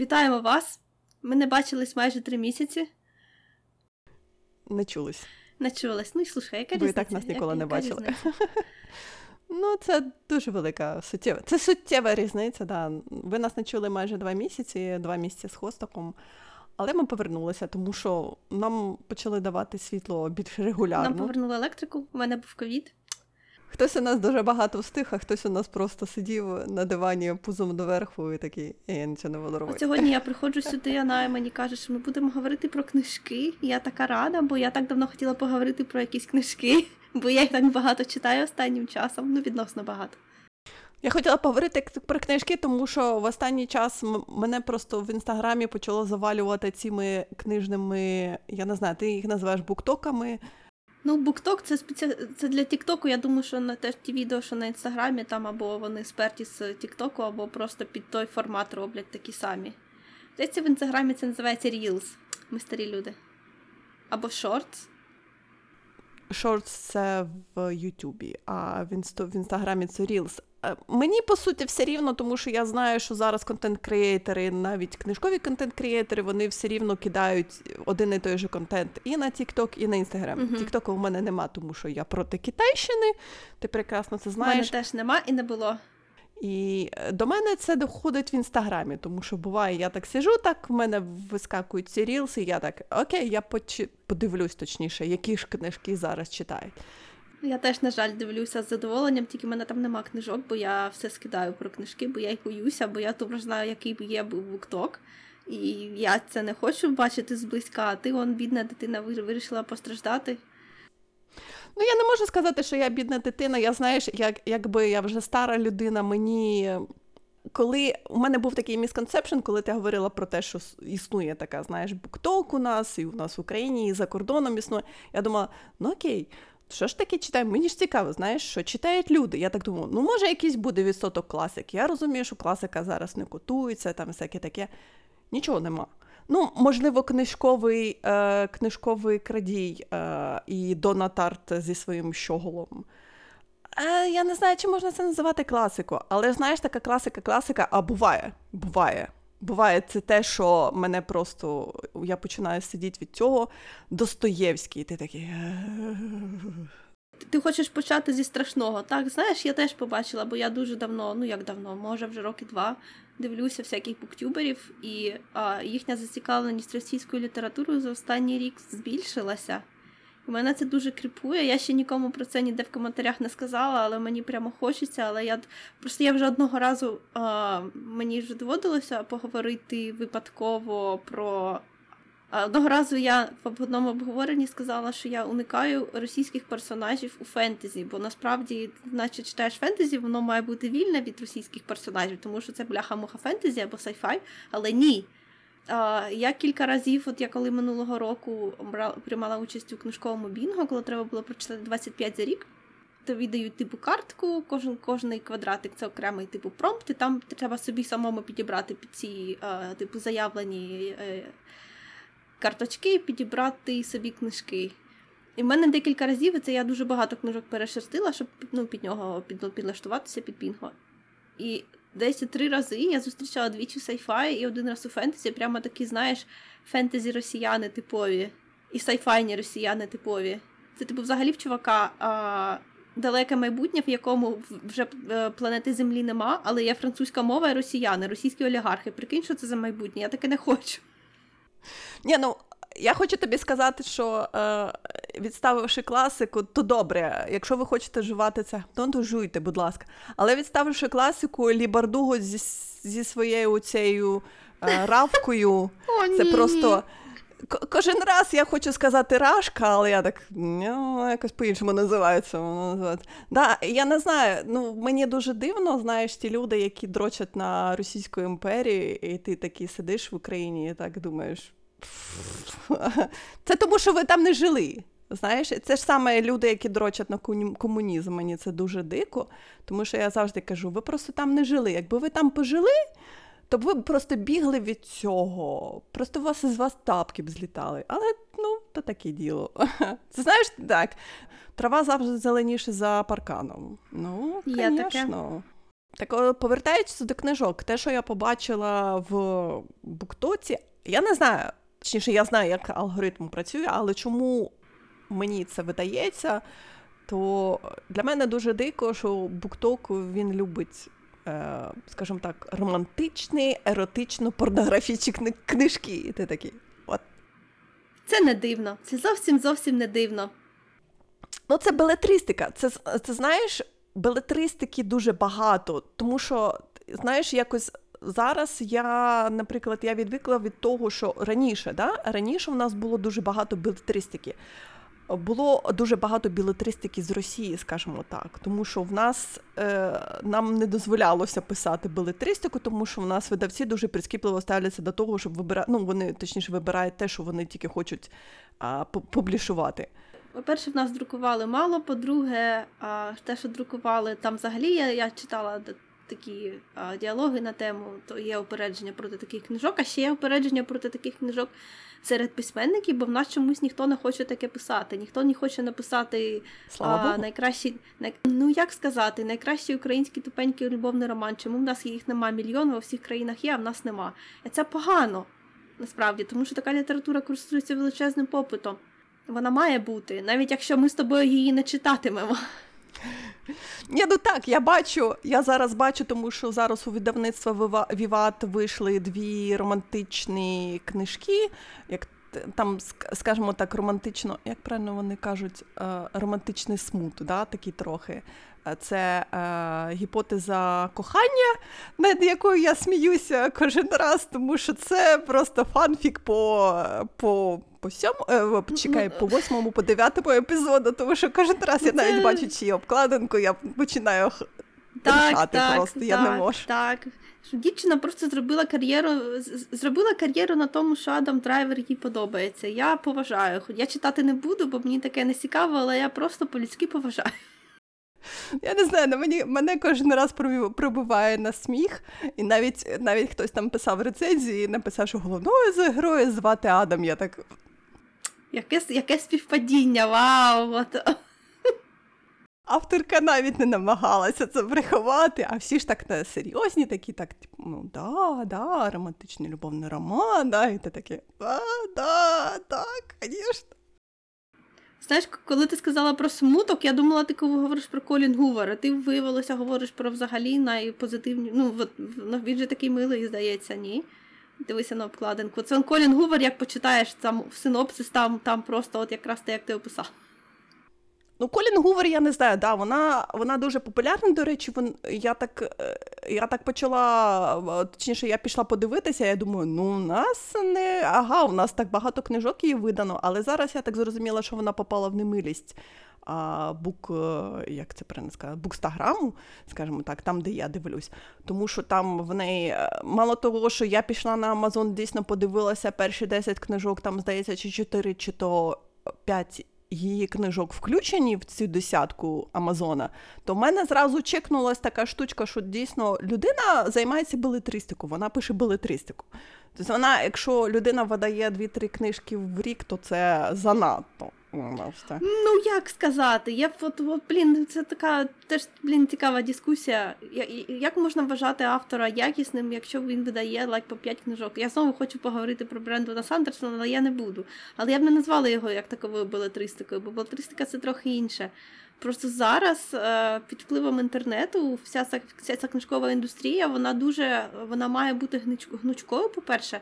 Вітаємо вас! Ми не бачились майже три місяці. Не чулись. Не чулись. Ну і слушай, яка Ви так нас ніколи Яка- не бачили. Ну, це дуже велика суттєва. Це суттєва різниця, да. Ви нас не чули майже два місяці, два місяці з хвостиком. Але ми повернулися, тому що нам почали давати світло більш регулярно. Нам повернули електрику, у мене був ковід. Хтось у нас дуже багато встиг, а хтось у нас просто сидів на дивані пузом доверху і такий, «Е, я нічого не буду От робити. сьогодні я приходжу сюди, вона мені каже, що ми будемо говорити про книжки. І я така рада, бо я так давно хотіла поговорити про якісь книжки, бо я їх так багато читаю останнім часом, ну відносно багато. Я хотіла поговорити про книжки, тому що в останній час мене просто в інстаграмі почало завалювати цими книжними, я не знаю, ти їх називаєш буктоками. Ну, букток це спеці... це для Тіктоку. Я думаю, що на те ті відео, що на інстаграмі, там або вони сперті з Тіктоку, або просто під той формат роблять такі самі. Здається, в інстаграмі це називається Reels. Ми старі люди. Або Shorts. Шортс це в Ютубі, а в інстаграмі це Reels. Е, Мені по суті все рівно, тому що я знаю, що зараз контент-креатори, навіть книжкові контент-креатори, вони все рівно кидають один і той же контент і на TikTok, і на Instagram. Мгм. TikTok у мене нема, тому що я проти Китайщини. Ти прекрасно це У мене знаєш. теж нема і не було. І е, до мене це доходить в інстаграмі, тому що буває, я так сижу, так в мене вискакують ці рілси, і я так окей, я подивлюсь точніше, які ж книжки зараз читають. Я теж, на жаль, дивлюся з задоволенням, тільки в мене там нема книжок, бо я все скидаю про книжки, бо я їх боюся, бо я добре знаю, який є букток. І я це не хочу бачити зблизька, а ти, он, бідна дитина, вирішила постраждати. Ну, я не можу сказати, що я бідна дитина. Я знаєш, як, якби я вже стара людина, мені. Коли у мене був такий місконцепшн, коли ти говорила про те, що існує така, знаєш, букток у нас, і у нас в Україні, і за кордоном існує. Я думала, ну окей, що ж таке читаємо? Мені ж цікаво, знаєш, що читають люди. Я так думаю, ну може якийсь буде відсоток класики. Я розумію, що класика зараз не котується, там всяке таке. Нічого нема. Ну, можливо, книжковий, е, книжковий крадій е, і Донатарт зі своїм щоголом. Е, я не знаю, чи можна це називати класикою, але знаєш, така класика-класика, а буває. Буває. Буває, це те, що мене просто я починаю сидіти від цього. Достоєвський, ти такий. «Е, Ти хочеш почати зі страшного. Так, знаєш, я теж побачила, бо я дуже давно, ну як давно, може вже роки два, дивлюся всяких буктюберів, і а, їхня зацікавленість російською літературою за останній рік збільшилася. Мене це дуже кріпує. Я ще нікому про це ніде в коментарях не сказала, але мені прямо хочеться. Але я просто я вже одного разу а, мені вже доводилося поговорити випадково про Одного разу я в одному обговоренні сказала, що я уникаю російських персонажів у фентезі, бо насправді, наче читаєш фентезі, воно має бути вільне від російських персонажів, тому що це бляха-муха фентезі або сайфай, але ні. Я кілька разів, от я коли минулого року приймала участь у книжковому бінго, коли треба було прочитати 25 за рік. Тобі дають типу картку, кожен кожний квадратик це окремий типу промпт, і там треба собі самому підібрати під ці е, типу заявлені е, карточки, підібрати собі книжки. І в мене декілька разів, і це я дуже багато книжок перешерстила, щоб ну, під нього підлаштуватися під бінго. І десь три рази я зустрічала двічі сайфай і один раз у фентезі, прямо такі, знаєш, фентезі росіяни типові, і сайфайні росіяни типові. Це типу взагалі в чувака а, далеке майбутнє, в якому вже е, планети Землі нема, але є французька мова і росіяни, російські олігархи. Прикинь, що це за майбутнє? Я таке не хочу. Ні, ну я хочу тобі сказати, що е, відставивши класику, то добре. Якщо ви хочете жувати це, ну то жуйте, будь ласка. Але відставивши класику, Лібардуго зі, зі своєю цією е, равкою, це просто. Кожен раз я хочу сказати рашка, але я так ну, якось по-іншому називається. Да, я не знаю. Ну мені дуже дивно, знаєш, ті люди, які дрочать на Російську імперію, і ти такий сидиш в Україні і так думаєш. Це тому, що ви там не жили. Знаєш, це ж саме люди, які дрочать на комунізм. Мені це дуже дико, тому що я завжди кажу: ви просто там не жили. Якби ви там пожили, то б ви б просто бігли від цього. Просто у вас із вас тапки б злітали. Але ну, то таке діло. Це знаєш, так. Трава завжди зеленіше за парканом. Ну, звісно. Так повертаючись до книжок, те, що я побачила в Буктоці, я не знаю, точніше, я знаю, як алгоритм працює, але чому мені це видається, то для мене дуже дико, що Букток він любить, е, скажімо так, романтичні, еротично-порнографічні книжки. І ти такий, от. Це не дивно. Це зовсім зовсім не дивно. Ну, це белетристика. Це, це знаєш, белетристики дуже багато, тому що, знаєш, якось. Зараз я, наприклад, я відвикла від того, що раніше, да? раніше в нас було дуже багато білетристики. Було дуже багато білетристики з Росії, скажімо так, тому що в нас е, нам не дозволялося писати білетристику, тому що в нас видавці дуже прискіпливо ставляться до того, щоб вибирати, ну вони точніше вибирають те, що вони тільки хочуть а, публішувати. По-перше, в нас друкували мало. По-друге, а, те, що друкували, там взагалі я, я читала такі а, діалоги на тему, то є упередження проти таких книжок, а ще є упередження проти таких книжок серед письменників, бо в нас чомусь ніхто не хоче таке писати. Ніхто не хоче написати Слава а, найкращий, най, ну як сказати, найкращий український тупенький любовний роман. Чому в нас їх нема мільйон, у всіх країнах є, а в нас нема. І це погано насправді, тому що така література користується величезним попитом. Вона має бути, навіть якщо ми з тобою її не читатимемо. Ні, ну так, я бачу, я зараз бачу, тому що зараз у видавництва Віват вийшли дві романтичні книжки, як там, скажімо так, романтично, як правильно вони кажуть, е, романтичний smut, да, такий трохи. Це е, гіпотеза кохання, над якою я сміюся кожен раз, тому що це просто фанфік по по, по сьому, е, чекай, по восьмому, по дев'ятому епізоду, тому що кожен раз я навіть бачу її обкладинку, я починаю так, так, просто, так, я не можу. Так, Дівчина просто зробила кар'єру зробила кар'єру на тому, що Адам Драйвер їй подобається. Я поважаю. Я читати не буду, бо мені таке не цікаво, але я просто по-людськи поважаю. Я не знаю, мені мене кожен раз пробиває на сміх, і навіть навіть хтось там писав рецензії і написав, що головного героя звати Адам. Я так. Яке яке співпадіння, вау! От. Авторка навіть не намагалася це приховати, а всі ж так не серйозні, такі, так, типу, ну да, да, романтичний любовний роман, да, і ти таке, да, да, так, звісно. Знаєш, коли ти сказала про смуток, я думала, ти коли говориш про Колін Гувер, а ти виявилося, говориш про взагалі найпозитивні. Ну, от, ну, він же такий милий, здається, ні. Дивися на обкладинку. Це Колін Гувер, як почитаєш там в синопсис, там там просто от якраз те, як ти описав. Ну, Колін Гувер, я не знаю, да, вона вона дуже популярна, до речі, вон, я так е, я так почала, точніше, я пішла подивитися, я думаю, ну у нас не ага, у нас так багато книжок її видано, але зараз я так зрозуміла, що вона попала в немилість бук, е, як це правильно сказати, букстаграму, скажімо так, там, де я дивлюсь. Тому що там в неї, е, мало того, що я пішла на Амазон, дійсно подивилася перші 10 книжок, там, здається, чи 4, чи то 5 її книжок включені в цю десятку Амазона, то в мене зразу чекнулася така штучка, що дійсно людина займається белетристикою, вона пише белетристику. Тобто вона, якщо людина видає дві-три книжки в рік, то це занадто. Ну, як сказати? Я от, от, блін, це така теж блін, цікава дискусія. Як можна вважати автора якісним, якщо він видає лайк по 5 книжок? Я знову хочу поговорити про Брендона Сандерсона, але я не буду. Але я б не назвала його як таковою белетристикою, бо белетристика це трохи інше. Просто зараз е, під впливом інтернету вся ця, вся ця книжкова індустрія вона дуже вона має бути гнучкою, по-перше.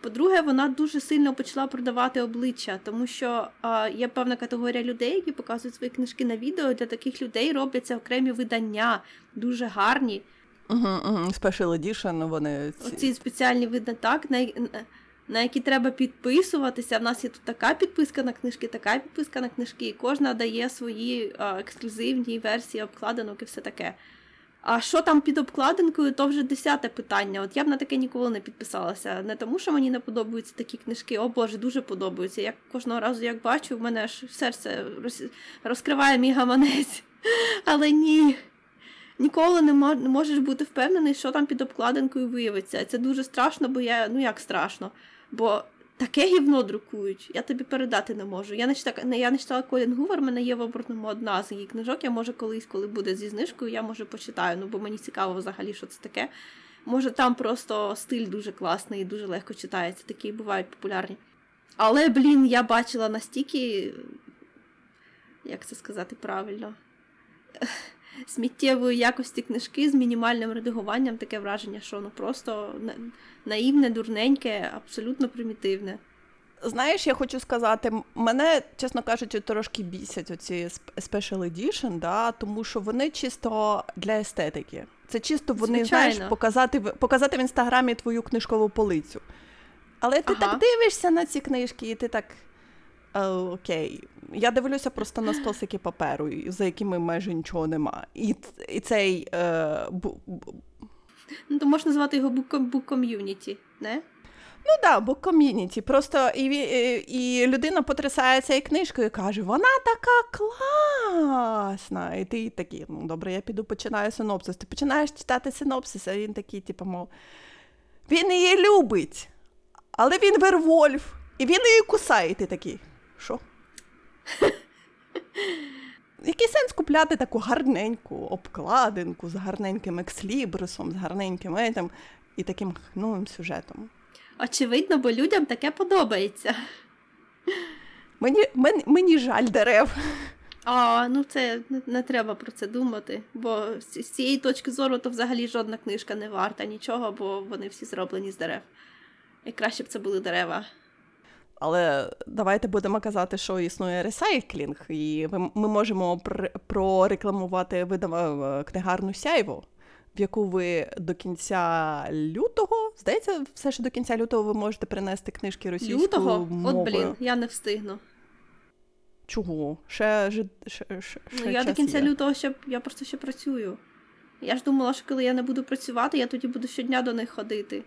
По-друге, вона дуже сильно почала продавати обличчя, тому що а, є певна категорія людей, які показують свої книжки на відео. Для таких людей робляться окремі видання, дуже гарні. Угу. Special Edition, вони ці... Оці спеціальні видання, так, на, на які треба підписуватися. В нас є тут така підписка на книжки, така підписка на книжки, і кожна дає свої а, ексклюзивні версії обкладинок і все таке. А що там під обкладинкою, то вже десяте питання. От я б на таке ніколи не підписалася. Не тому, що мені не подобаються такі книжки, о Боже, дуже подобаються. Я кожного разу, як бачу, в мене аж серце розкриває мій гаманець. Але ні. Ніколи не можеш бути впевнений, що там під обкладинкою виявиться. Це дуже страшно, бо я ну як страшно. Бо Таке гівно друкують, я тобі передати не можу. Я не читала, я не читала Колін Гувер, в мене є в оборотному одна з її книжок. Я може колись, коли буде зі знижкою, я може почитаю, ну бо мені цікаво взагалі, що це таке. Може, там просто стиль дуже класний і дуже легко читається, такі бувають популярні. Але, блін, я бачила настільки, як це сказати правильно, сміттєвої якості книжки з мінімальним редагуванням, таке враження, що ну просто наївне, дурненьке, абсолютно примітивне. Знаєш, я хочу сказати, мене, чесно кажучи, трошки бісять оці Special Edition, да, тому що вони чисто для естетики. Це чисто вони, Звичайно. знаєш, показати, показати в інстаграмі твою книжкову полицю. Але ти Ага. так дивишся на ці книжки, і ти так. «Е, окей. Я дивлюся просто на стосики паперу, за якими майже нічого нема. І, і цей е, бу- бу- Ну, то можна назвати його бук ком'юніті, не? Ну да, бо ком'юніті. Просто і, і, і людина потрясає цією книжкою і каже: вона така класна. І ти такий, ну добре, я піду починаю синопсис. Ти починаєш читати синопсис, а він такий, типу, мов, він її любить, але він вервольф, і він її кусає. І ти такий, що? Який сенс купляти таку гарненьку обкладинку з гарненьким екслібрисом, з гарненьким етем і таким новим сюжетом? Очевидно, бо людям таке подобається. Мені, мені, мені жаль дерев. А, ну це не, не треба про це думати, бо з, з цієї точки зору то взагалі жодна книжка не варта нічого, бо вони всі зроблені з дерев. І краще б це були дерева. Але давайте будемо казати, що існує ресайклінг, і ми можемо прорекламувати видав... е, книгарну Сяйво, в яку ви до кінця лютого, здається, все ж до кінця лютого ви можете принести книжки російською Лютого? мовою. От блін, я не встигну. Чого? Ще, ж- ще, ще, Ну, ще я до кінця є. лютого ще я просто ще працюю. Я ж думала, що коли я не буду працювати, я тоді буду щодня до них ходити.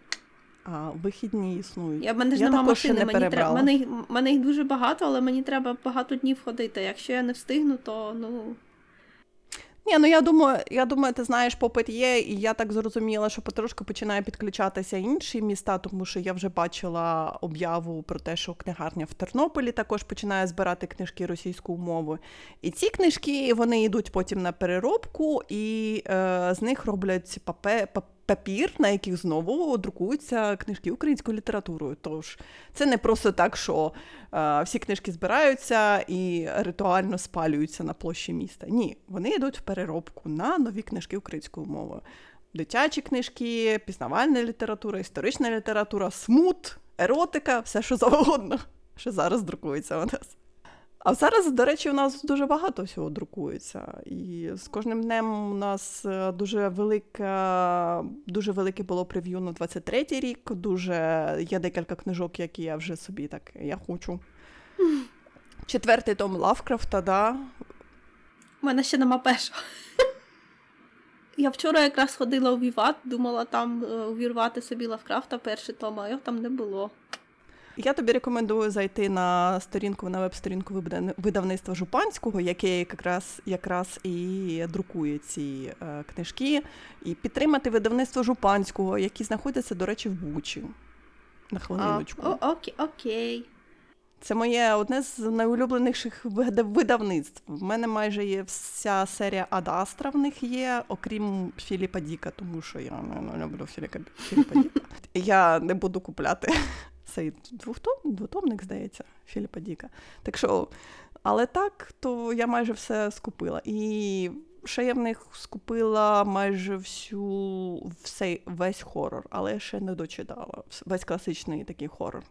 А, вихідні існують. Я мене ж Я нема машини. не Мені треба мене, мене їх дуже багато, але мені треба багато днів ходити. Якщо я не встигну, то ну Ні, ну я думаю, я думаю, ти знаєш, попит є, і я так зрозуміла, що потрошку починає підключатися інші міста, тому що я вже бачила об'яву про те, що книгарня в Тернополі також починає збирати книжки російською мовою. І ці книжки вони йдуть потім на переробку, і е, з них роблять папе, пап- папір, на яких знову друкуються книжки українською літературою. Тож це не просто так, що е, всі книжки збираються і ритуально спалюються на площі міста. Ні, вони йдуть в переробку на нові книжки українською мовою. Дитячі книжки, пізнавальна література, історична література, смут, еротика, все що завгодно, що зараз друкується у нас. А зараз, до речі, у нас дуже багато всього друкується. І з кожним днем у нас е, дуже велика, дуже велике було прев'ю на 23-й рік. Дуже є декілька книжок, які я вже собі так я хочу. Четвертий том Лавкрафта, да. У мене ще нема першого. Я вчора якраз ходила у Віват, думала там е, увірвати собі Лавкрафта перший том, а його там не було. Я тобі рекомендую зайти на сторінку на веб-сторінку видавни- видавництва Жупанського, яке якраз, якраз і друкує ці е, книжки, і підтримати видавництво Жупанського, які знаходяться, до речі, в Бучі. На хвилиночку. о, окей, окей. Це моє одне з найулюбленіших видавництв. В мене майже є вся серія Адастра в них є, окрім Філіпа Діка, тому що я не, люблю Філіпа Діка. Я не буду купляти цей двохтом, двотомник, здається, Філіпа Діка. Так що, але так, то я майже все скупила. І ще я в них скупила майже всю все, весь хорор, але ще не дочитала. Весь класичний такий хорор.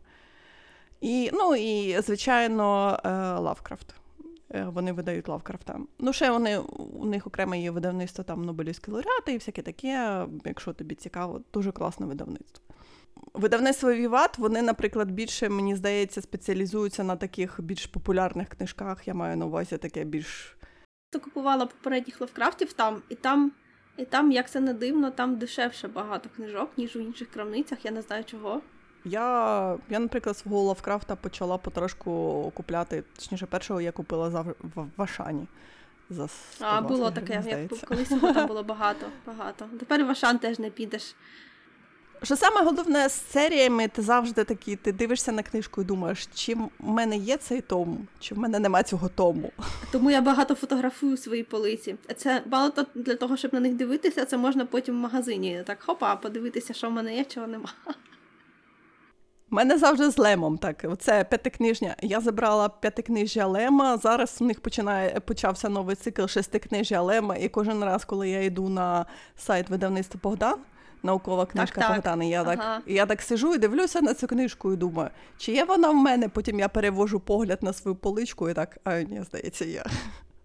І, ну і, звичайно, е, Лавкрафт. Е, Вони видають Лавкрафта. Ну, ще вони, у них окремо є видавництво там Нобелівські лауреати і всяке таке. Якщо тобі цікаво, дуже класне видавництво. Видавництво Віват, вони, наприклад, більше, мені здається, спеціалізуються на таких більш популярних книжках. Я маю на увазі таке більш. То купувала попередніх лавкрафтів там, і там, і там, як це не дивно, там дешевше багато книжок, ніж у інших крамницях, я не знаю чого. Я, я, наприклад, свого Лавкрафта почала потрошку купляти. Точніше, першого я купила за в, в, Ашані. За 120 А, було гривень, таке, як колись його там було багато, багато. Тепер в Ашан теж не підеш. Що саме головне з серіями, ти завжди такий, ти дивишся на книжку і думаєш, чи в мене є цей том, чи в мене нема цього тому. Тому я багато фотографую свої полиці. Це мало для того, щоб на них дивитися, це можна потім в магазині так хопа, подивитися, що в мене є, чого нема. У мене завжди з Лемом так. Це п'ятикнижня. Я забрала п'ятикнижжя Лема. Зараз у них починає почався новий цикл шестикнижжя Лема. І кожен раз, коли я йду на сайт видавництва Богдан, наукова книжка так. Богдана, я Ага. так я так сижу і дивлюся на цю книжку і думаю, чи є вона в мене? Потім я перевожу погляд на свою поличку і так, а ні, здається, є.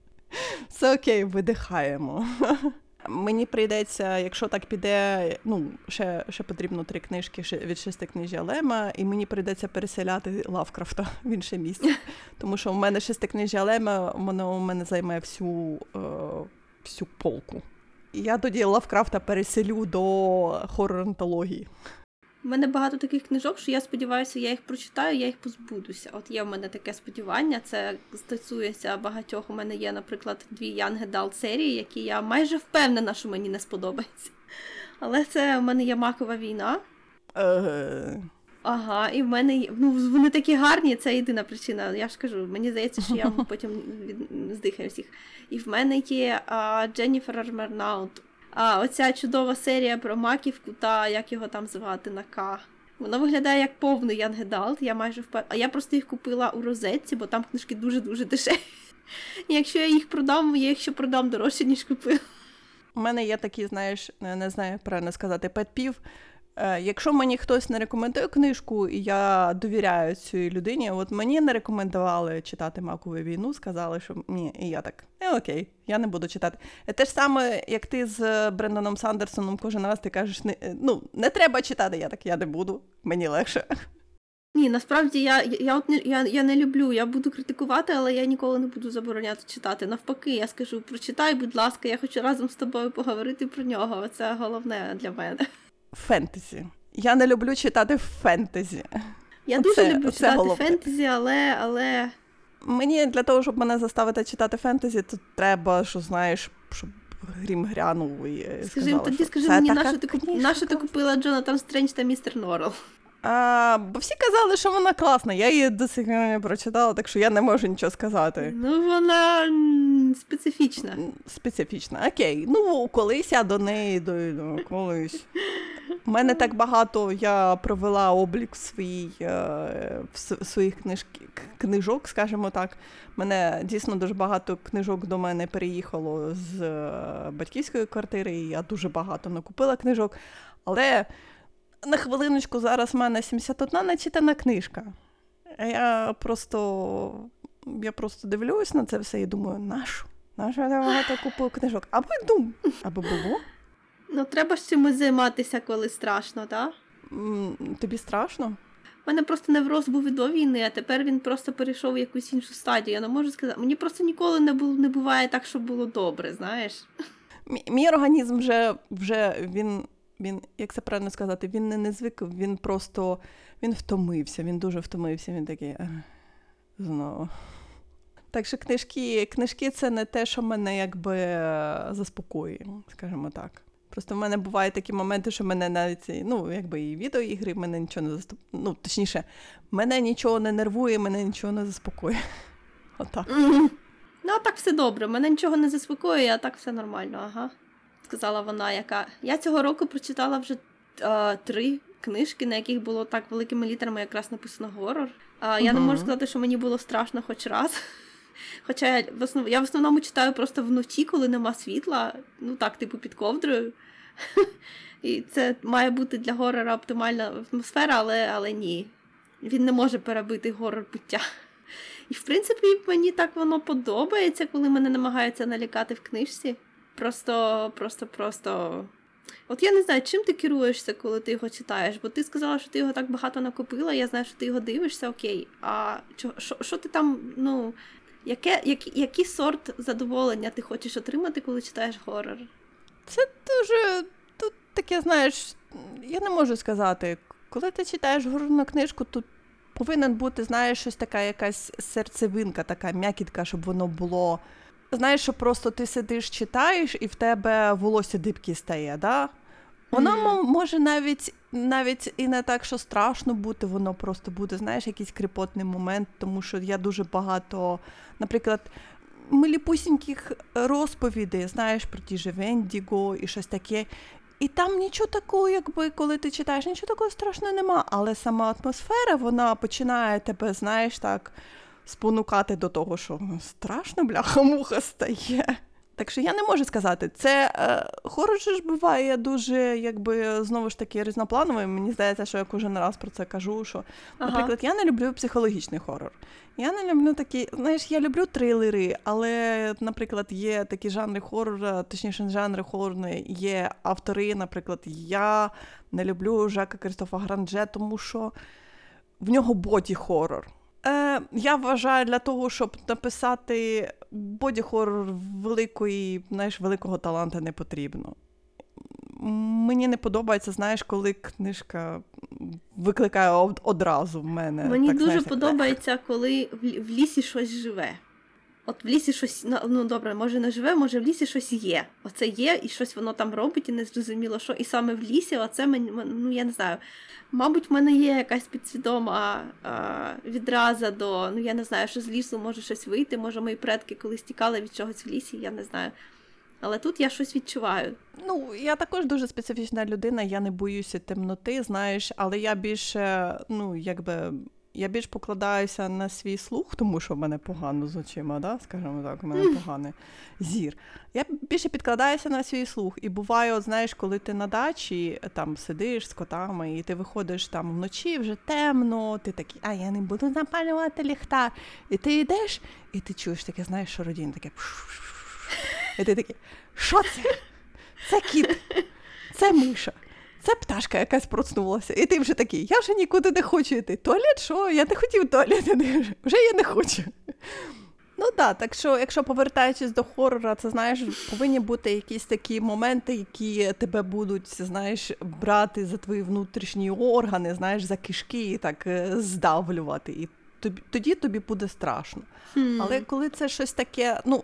Все окей, видихаємо. Мені прийдеться, якщо так піде, ну ще, ще потрібно три книжки від шестикнижжя Лема, і мені прийдеться переселяти Лавкрафта в інше місце. Тому що в мене шестикнижжя Лема, воно у мене займає всю, е, всю полку. Я тоді Лавкрафта переселю до хорор-антології. У мене багато таких книжок, що я сподіваюся, я їх прочитаю, я їх позбудуся. От є в мене таке сподівання. Це стосується багатьох. У мене є, наприклад, дві Young Adult серії, які я майже впевнена, що мені не сподобаються. Але це в мене є макова війна. Е, Ага, і в мене є- ну вони такі гарні, це єдина причина. Я ж кажу, мені здається, що я потім від, здихаю всіх. І в мене є а, Дженніфер Армернаут. А оця чудова серія про маківку та як його там звати на К. Воно виглядає як повний Янгедалт. Я майже впев... А я просто їх купила у розетці, бо там книжки дуже-дуже дешеві. І якщо я їх продам, я їх ще продам дорожче, ніж купила. У мене є такі, знаєш, не знаю правильно сказати, пет-пів. Е, якщо мені хтось не рекомендує книжку, і я довіряю цій людині, от мені не рекомендували читати Макову війну, сказали, що ні, і я так, не окей, я не буду читати. Е, Те ж саме, як ти з Бренданом Сандерсоном кожен раз ти кажеш, не, е, ну, не треба читати, я так, я не буду, мені легше. Ні, насправді я, я, от не, я, я не люблю, я буду критикувати, але я ніколи не буду забороняти читати. Навпаки, я скажу, прочитай, будь ласка, я хочу разом з тобою поговорити про нього. Це головне для мене. Фентезі. Я не люблю читати фентезі. Я Оце- дуже люблю читати головне. фентезі, але, але Мені для того, щоб мене заставити читати фентезі, то треба, що знаєш, щоб грім грянув і скажи, тоді скажи мені, така на що ти, куп... книжка на що ти купила Джонатан Стрендж та містер Норрел? А, бо всі казали, що вона класна. Я її до сих не прочитала, так що я не можу нічого сказати. Ну, вона специфічна. Специфічна. Окей. Ну, колись я до неї дойду, колись. У мене так багато я провела облік свій, е, в своїх книжки, к- книжок, скажімо так. Мене дійсно дуже багато книжок до мене переїхало з е, батьківської квартири, і я дуже багато накупила книжок. Але на хвилиночку зараз в мене 71 начитана книжка. А Я просто, я просто дивлюсь на це все і думаю, нашу? Нащо я багато купив книжок? Аби дум, аби було. Ну, треба ж чимось займатися, коли страшно, так? Тобі страшно? У мене просто невроз був до війни, а тепер він просто перейшов в якусь іншу стадію. Я не можу сказати. Мені просто ніколи не було не буває так, щоб було добре, знаєш. Мій, мій організм вже, вже він, він, як це правильно сказати, він не, не звик, він просто він втомився, він дуже втомився, він такий знову. Так що книжки, книжки це не те, що мене якби е, заспокоює, скажімо так. Просто в мене бувають такі моменти, що мене навіть ці, ну, якби і відеоігри, мене нічого не заступ... Ну, точніше, мене нічого не нервує, мене нічого не заспокоює. Отак. Мгм. Ну, а так все добре. Мене нічого не заспокоює, а так все нормально, ага. Сказала вона, яка. Я цього року прочитала вже е, три книжки, на яких було так великими літерами якраз написано горор. А, Я не можу сказати, що мені було страшно хоч раз. Хоча я в, основ... я в основному читаю просто вночі, коли нема світла, ну так, типу під ковдрою. І це має бути для горора оптимальна атмосфера, але, але ні. Він не може перебити горор буття. І в принципі, мені так воно подобається, коли мене намагаються налякати в книжці. Просто, просто, просто. От я не знаю, чим ти керуєшся, коли ти його читаєш, бо ти сказала, що ти його так багато накопила, я знаю, що ти його дивишся, окей. А що, що ти там, ну, яке, як, який сорт задоволення ти хочеш отримати, коли читаєш горор? Це дуже тут таке, знаєш, я не можу сказати. Коли ти читаєш горну книжку, тут повинен бути, знаєш, щось така якась серцевинка, така м'якітка, щоб воно було. Знаєш, що просто ти сидиш, читаєш, і в тебе волосся дибкі стає, да? Воно може навіть навіть і не так, що страшно бути, воно просто буде, знаєш, якийсь кріпотний момент, тому що я дуже багато, наприклад, миліпусіньких розповідей, знаєш, про ті же Вендіго і щось таке. І там нічого такого, якби коли ти читаєш, нічого такого страшного нема. Але сама атмосфера, вона починає тебе, знаєш, так спонукати до того, що «Ну, страшно, бляха-муха стає. Так що я не можу сказати, це е, хорор ж буває дуже, якби знову ж таки різноплановий. Мені здається, що я кожен раз про це кажу. Що, Ага. наприклад, я не люблю психологічний хорор. Я не люблю такі, знаєш, я люблю трилери, але, наприклад, є такі жанри хорора, точніше, жанри хорорної, є автори. Наприклад, я не люблю Жака Кристофа Гранже, тому що в нього боді-хорор. Е, я вважаю, для того, щоб написати боді-хорор великої, знаєш, великого таланта не потрібно. Мені не подобається, знаєш, коли книжка викликає од- одразу в мене. Мені так, дуже знаєш, подобається, коли в лісі щось живе. От в лісі щось, ну, добре, може не живе, може в лісі щось є. Оце є, і щось воно там робить, і не зрозуміло, що. І саме в лісі, оце мені, ну я не знаю. Мабуть, в мене є якась підсвідома а, відраза до, ну я не знаю, що з лісу може щось вийти. Може, мої предки колись тікали від чогось в лісі, я не знаю. Але тут я щось відчуваю. Ну, я також дуже специфічна людина, я не боюся темноти, знаєш, але я більше, ну, якби. Я більш покладаюся на свій слух, тому що в мене погано з очима, да? скажімо так, у мене поганий зір. Я більше підкладаюся на свій слух. І буває, от, знаєш, коли ти на дачі там сидиш з котами, і ти виходиш там вночі, вже темно, ти такий, а я не буду запалювати ліхтар. І ти йдеш, і ти чуєш таке, знаєш, що родін таке. І ти такий, що це? Це кіт, це миша, це пташка якась проснулася. І ти вже такий, я вже нікуди не хочу йти. Туалет, що? Я не хотів туалет, вже. я не хочу. Ну так, так що, якщо повертаючись до хорора, це знаєш, повинні бути якісь такі моменти, які тебе будуть, знаєш, брати за твої внутрішні органи, знаєш, за кишки і так е, здавлювати. І тобі, тоді тобі буде страшно. Хм. Але коли це щось таке, ну,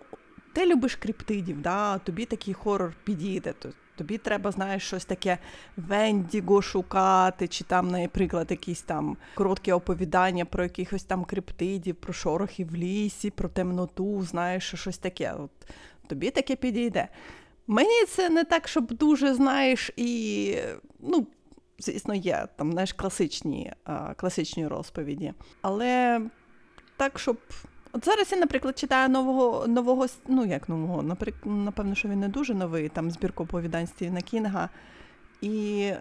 ти любиш криптидів, да? тобі такий хорор підійде. то Тобі треба, знаєш, щось таке вендіго шукати, чи там, наприклад, якісь там короткі оповідання про якихось там криптидів, про шорохи в лісі, про темноту, знаєш, що щось таке. От, тобі таке підійде. Мені це не так, щоб дуже знаєш, і ну, звісно, є там знаєш, класичні, класичні розповіді. Але так, щоб. От зараз я, наприклад, читаю нового, нового, ну як нового, наприк- напевно, що він не дуже новий, там збірку оповідань Стівена Кінга. І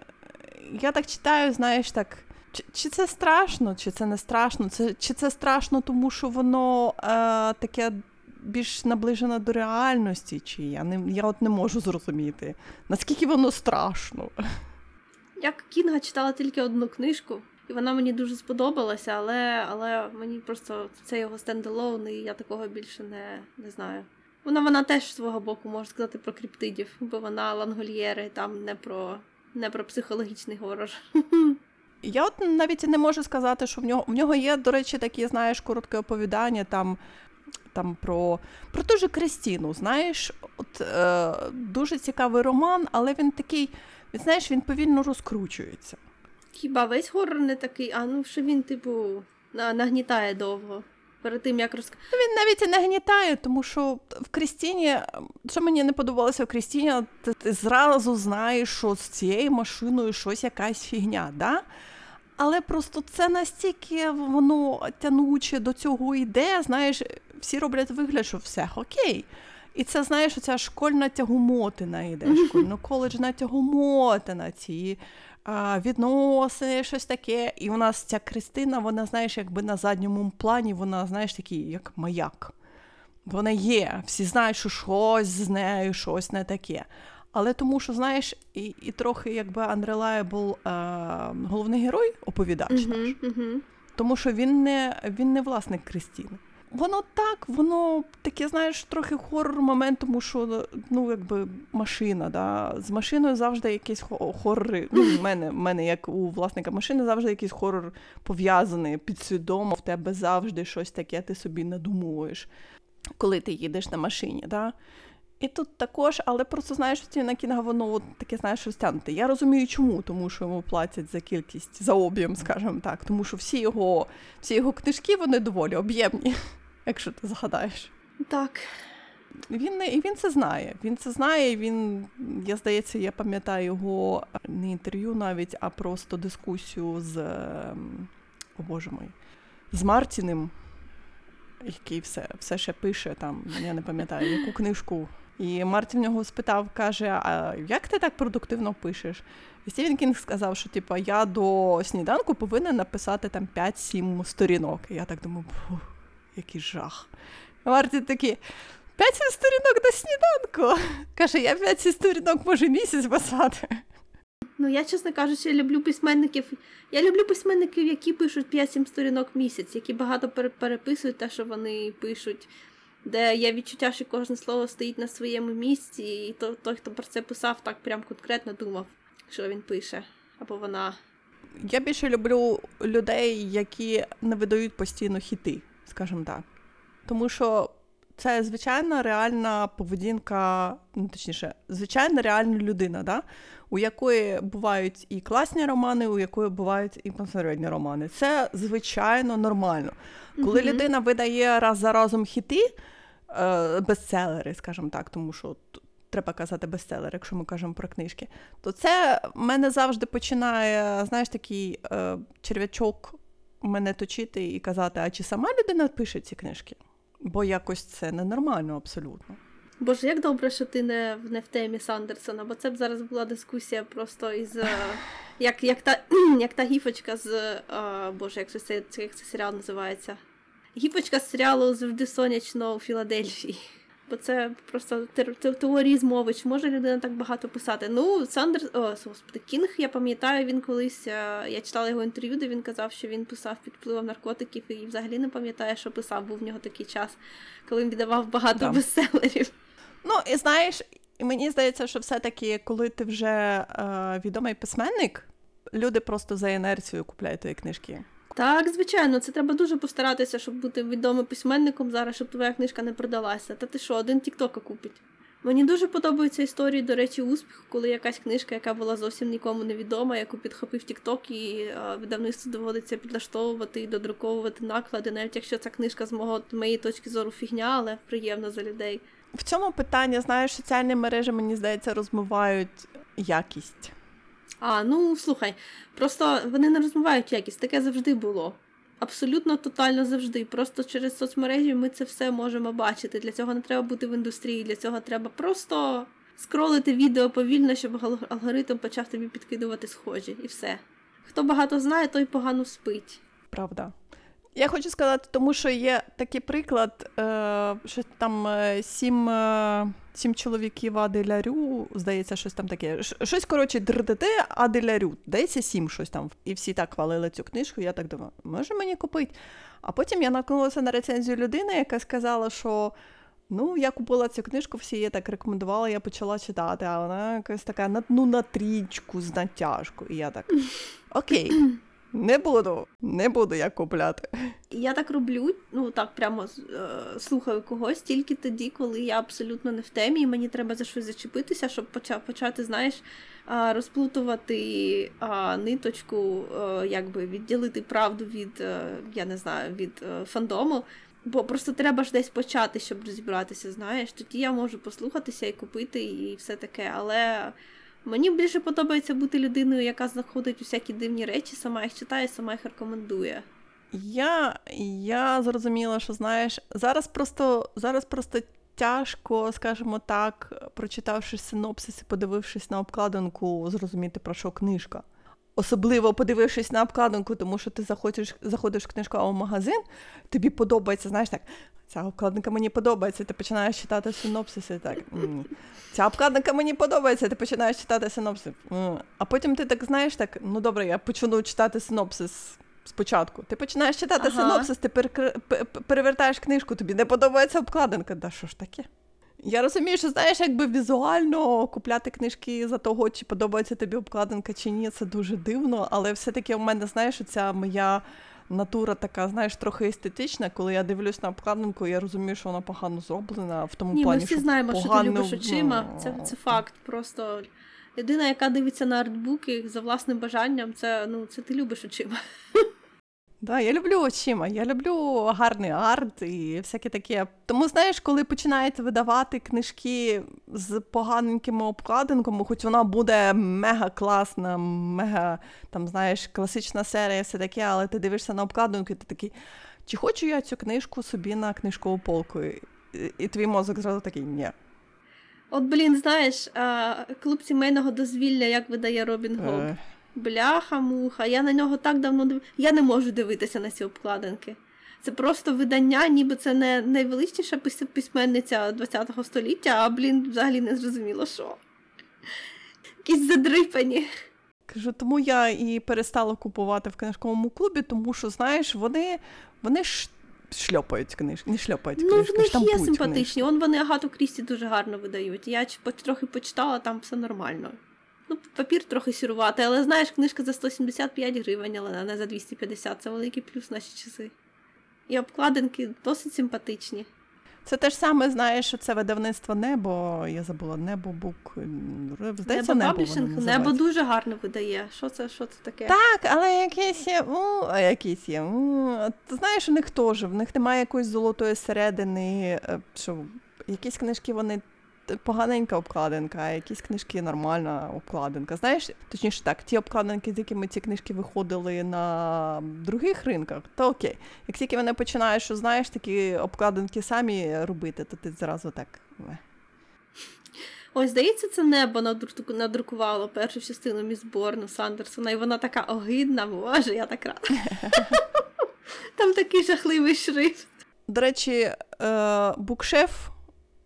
я так читаю, знаєш, так. Чи, чи це страшно, чи це не страшно? Це, чи це страшно, тому що воно е, таке більш наближено до реальності, чи я не я от не можу зрозуміти, наскільки воно страшно. Я Кінга читала тільки одну книжку, і вона мені дуже сподобалася, але, але мені просто це його стендалон, і я такого більше не, не знаю. Вона, вона теж з свого боку може сказати про криптидів, бо вона лангольєри, там не про, не про психологічний горор. Я от навіть не можу сказати, що в нього в нього є, до речі, такі, знаєш, коротке оповідання там, там про, про ту же Кристіну. Знаєш, от е, дуже цікавий роман, але він такий, він, знаєш, він повільно розкручується. Хіба весь горор не такий, а ну що він, типу, нагнітає довго. Перед тим, як розк... Ну, Він навіть і не гнітає, тому що в Крістіні, що мені не подобалося в Крістіні, ти, ти зразу знаєш, що з цією машиною щось якась фігня, да? Але просто це настільки воно тянуче до цього йде, знаєш, всі роблять вигляд, що все окей. І це, знаєш, оця школьна тягомотина йде, школьно-коледжна тягомотина, ці а, відносини, щось таке. І у нас ця Кристина, вона, знаєш, якби на задньому плані, вона, знаєш, такий, як маяк. Вона є, всі знають, що щось з нею, щось не таке. Але тому, що, знаєш, і, і трохи якби unreliable е, головний герой, оповідач наш, Угу, угу. тому що він не, він не власник Кристіни. Воно так, воно таке, знаєш, трохи хорор момент, тому що ну, якби машина. Да? З машиною завжди якісь хо- хорори. Ну, в мене, в мене, як у власника машини, завжди якийсь хорор пов'язаний підсвідомо, в тебе завжди щось таке ти собі надумуєш, коли ти їдеш на машині. Да? І тут також, але просто знаєш, Стівена Кінга, воно от таке, знаєш, розтягнуте. Я розумію, чому, тому що йому платять за кількість, за об'єм, скажімо так, тому що всі його, всі його книжки вони доволі об'ємні, якщо ти згадаєш. Так. Він не- і він це знає. Він це знає. Він, я здається, я пам'ятаю його не інтерв'ю навіть, а просто дискусію з ем, о Боже мой, з Мартіним, який все, все ще пише там, я не пам'ятаю, яку книжку. І Мартін в нього спитав, каже: А як ти так продуктивно пишеш? І Стівен Кінг сказав, що типу, я до сніданку повинен написати там 5-7 сторінок. І я так думаю, «Фу, який жах. А Мартін такий. П'ять сторінок до сніданку. Каже, я п'ять сторінок можу місяць писати. Ну, я, чесно кажучи, люблю письменників. Я люблю письменників, які пишуть 5-7 сторінок в місяць, які багато переписують те, що вони пишуть, де є відчуття, що кожне слово стоїть на своєму місці, і то, той, хто про це писав, так прям конкретно думав, що він пише, або вона. Я більше люблю людей, які не видають постійно хіти, скажімо так. Тому що це звичайна реальна поведінка, ну точніше, звичайна реальна людина, да? у якої бувають і класні романи, у якої бувають і посередні романи. Це звичайно нормально. Коли Мгм. людина видає раз за разом хіти, е, бестселери, скажімо так, тому що треба казати бестселер, якщо ми кажемо про книжки, то це в мене завжди починає, знаєш, такий е, черв'ячок мене точити і казати, а чи сама людина пише ці книжки? Бо якось це ненормально абсолютно. Боже, як добре, що ти не, не в темі Сандерсона, бо це б зараз була дискусія просто із. е, Як, як, та, як та гіфочка з. е, Боже, як це- як це серіал називається? Гіфочка з серіалу завжди сонячно у Філадельфії. Бо це просто те- те- теорії змови. Чи може людина так багато писати? Ну, Сандерс, о, господи, Кінг, я пам'ятаю, він колись. е, Я читала його інтерв'ю, де він казав, що він писав під впливом наркотиків, і взагалі не пам'ятає, що писав. Був в нього такий час, коли він віддавав багато Да. бестселерів. Ну, і знаєш, і мені здається, що все-таки, коли ти вже е, відомий письменник, люди просто за інерцією купляють твої книжки. Так, звичайно, це треба дуже постаратися, щоб бути відомим письменником зараз, щоб твоя книжка не продалася. Та ти що, один тіктока купить. Мені дуже подобаються історії, до речі, успіху, коли якась книжка, яка була зовсім нікому не відома, яку підхопив Тікток, і видавництву доводиться підлаштовувати і додруковувати наклади, навіть якщо ця книжка з мого моєї точки зору фігня, але приємно за людей. В цьому питанні, знаєш, соціальні мережі, мені здається, розмивають якість. А, ну слухай, просто вони не розмивають якість, таке завжди було. Абсолютно тотально завжди. Просто через соцмережі ми це все можемо бачити. Для цього не треба бути в індустрії, для цього треба просто скролити відео повільно, щоб алгоритм почав тобі підкидувати схожі, і все. Хто багато знає, той погано спить. Правда. Я хочу сказати, тому що є такий приклад, е, що там е, сім, е, сім чоловіків Аделярю, здається, щось там таке. Щось, коротше, дрдт Аделярю. Здається, сім щось там. І всі так хвалили цю книжку. Я так думаю, може мені купити? А потім я наткнулася на рецензію людини, яка сказала, що. Ну, я купила цю книжку, всі її так рекомендували, я почала читати, а вона якась така ну, на трічку з натяжкою. І я так, окей, не буду, не буду я купляти. Я так роблю, ну так прямо е, слухаю когось тільки тоді, коли я абсолютно не в темі, і мені треба за щось зачепитися, щоб поча- почати, знаєш, а, розплутувати а, ниточку, е, якби відділити правду від, е, я не знаю, від е, фандому. Бо просто треба ж десь почати, щоб розібратися, знаєш. Тоді я можу послухатися і купити, і все таке. Але мені більше подобається бути людиною, яка знаходить усякі дивні речі, сама їх читає, сама їх рекомендує. Я, я зрозуміла, що знаєш, зараз просто, зараз просто тяжко, скажімо так, прочитавши синопсис і подивившись на обкладинку, зрозуміти, про що книжка. Особливо подивившись на обкладинку, тому що ти заходиш, заходиш в книжковий магазин, тобі подобається, знаєш так. Ця обкладинка мені подобається, ти починаєш читати синопсис і так. Ця обкладинка мені подобається, ти починаєш читати синопсис. А потім ти так знаєш, так, ну добре, я почну читати синопсис спочатку. Ти починаєш читати Ага. синопсис, ти перекр- перевертаєш книжку, тобі не подобається обкладинка. Да що ж таке? Я розумію, що знаєш, якби візуально купляти книжки за того, чи подобається тобі обкладинка чи ні, це дуже дивно, але все-таки у мене, знаєш, ця моя натура така, знаєш, трохи естетична. Коли я дивлюсь на обкладинку, я розумію, що вона погано зроблена в тому Ні, плані. ми всі що знаємо, що ти любиш очима. ну, Це, це факт. Просто людина, яка дивиться на артбуки за власним бажанням, це ну це ти любиш очима. Да, я люблю очима, я люблю гарний арт і всяке таке. Тому, знаєш, коли починають видавати книжки з поганенькими обкладинками, хоч вона буде мега класна, мега там, знаєш, класична серія, все таке, але ти дивишся на обкладинку, і ти такий, чи хочу я цю книжку собі на книжкову полку? І, і твій мозок зразу такий, ні. От, блін, знаєш, клуб сімейного дозвілля, як видає Робін Гуд. Е, Бляха, муха, я на нього так давно див... Я не можу дивитися на ці обкладинки. Це просто видання, ніби це не найвеличніша письменниця ХХ століття, а блін, взагалі не зрозуміло що. Якісь задрипані. Кажу, тому я і перестала купувати в книжковому клубі, тому що, знаєш, вони, вони ж шльопають книжки, не шльопають Ну, книжки, в них є симпатичні. книжки. Он вони Агату Крісті дуже гарно видають. Я трохи почитала, там все нормально. Ну, папір трохи сірувати, але знаєш, книжка за 175 гривень, але не за 250. Це великий плюс в наші часи. І обкладинки досить симпатичні. Це те ж саме, знаєш, що це видавництво небо. Я забула небо book. Здається, Небо Publishing, небо дуже гарно видає. Що це, що це таке? Так, але якісь є. У, а якісь є. у. Ти знаєш, у них теж, в них немає якоїсь золотої середини. е, Що якісь книжки вони. Поганенька обкладинка, а якісь книжки нормальна обкладинка. Знаєш, точніше так, ті обкладинки, з якими ці книжки виходили на других ринках, то окей. Як тільки вони починають, що знаєш, такі обкладинки самі робити, то ти зразу так. Ось, здається, це небо надрукувало першу частину Міс Борну Сандерсона, і вона така огидна, боже, я так рада. Там такий жахливий шрифт. До речі, е, букшеф.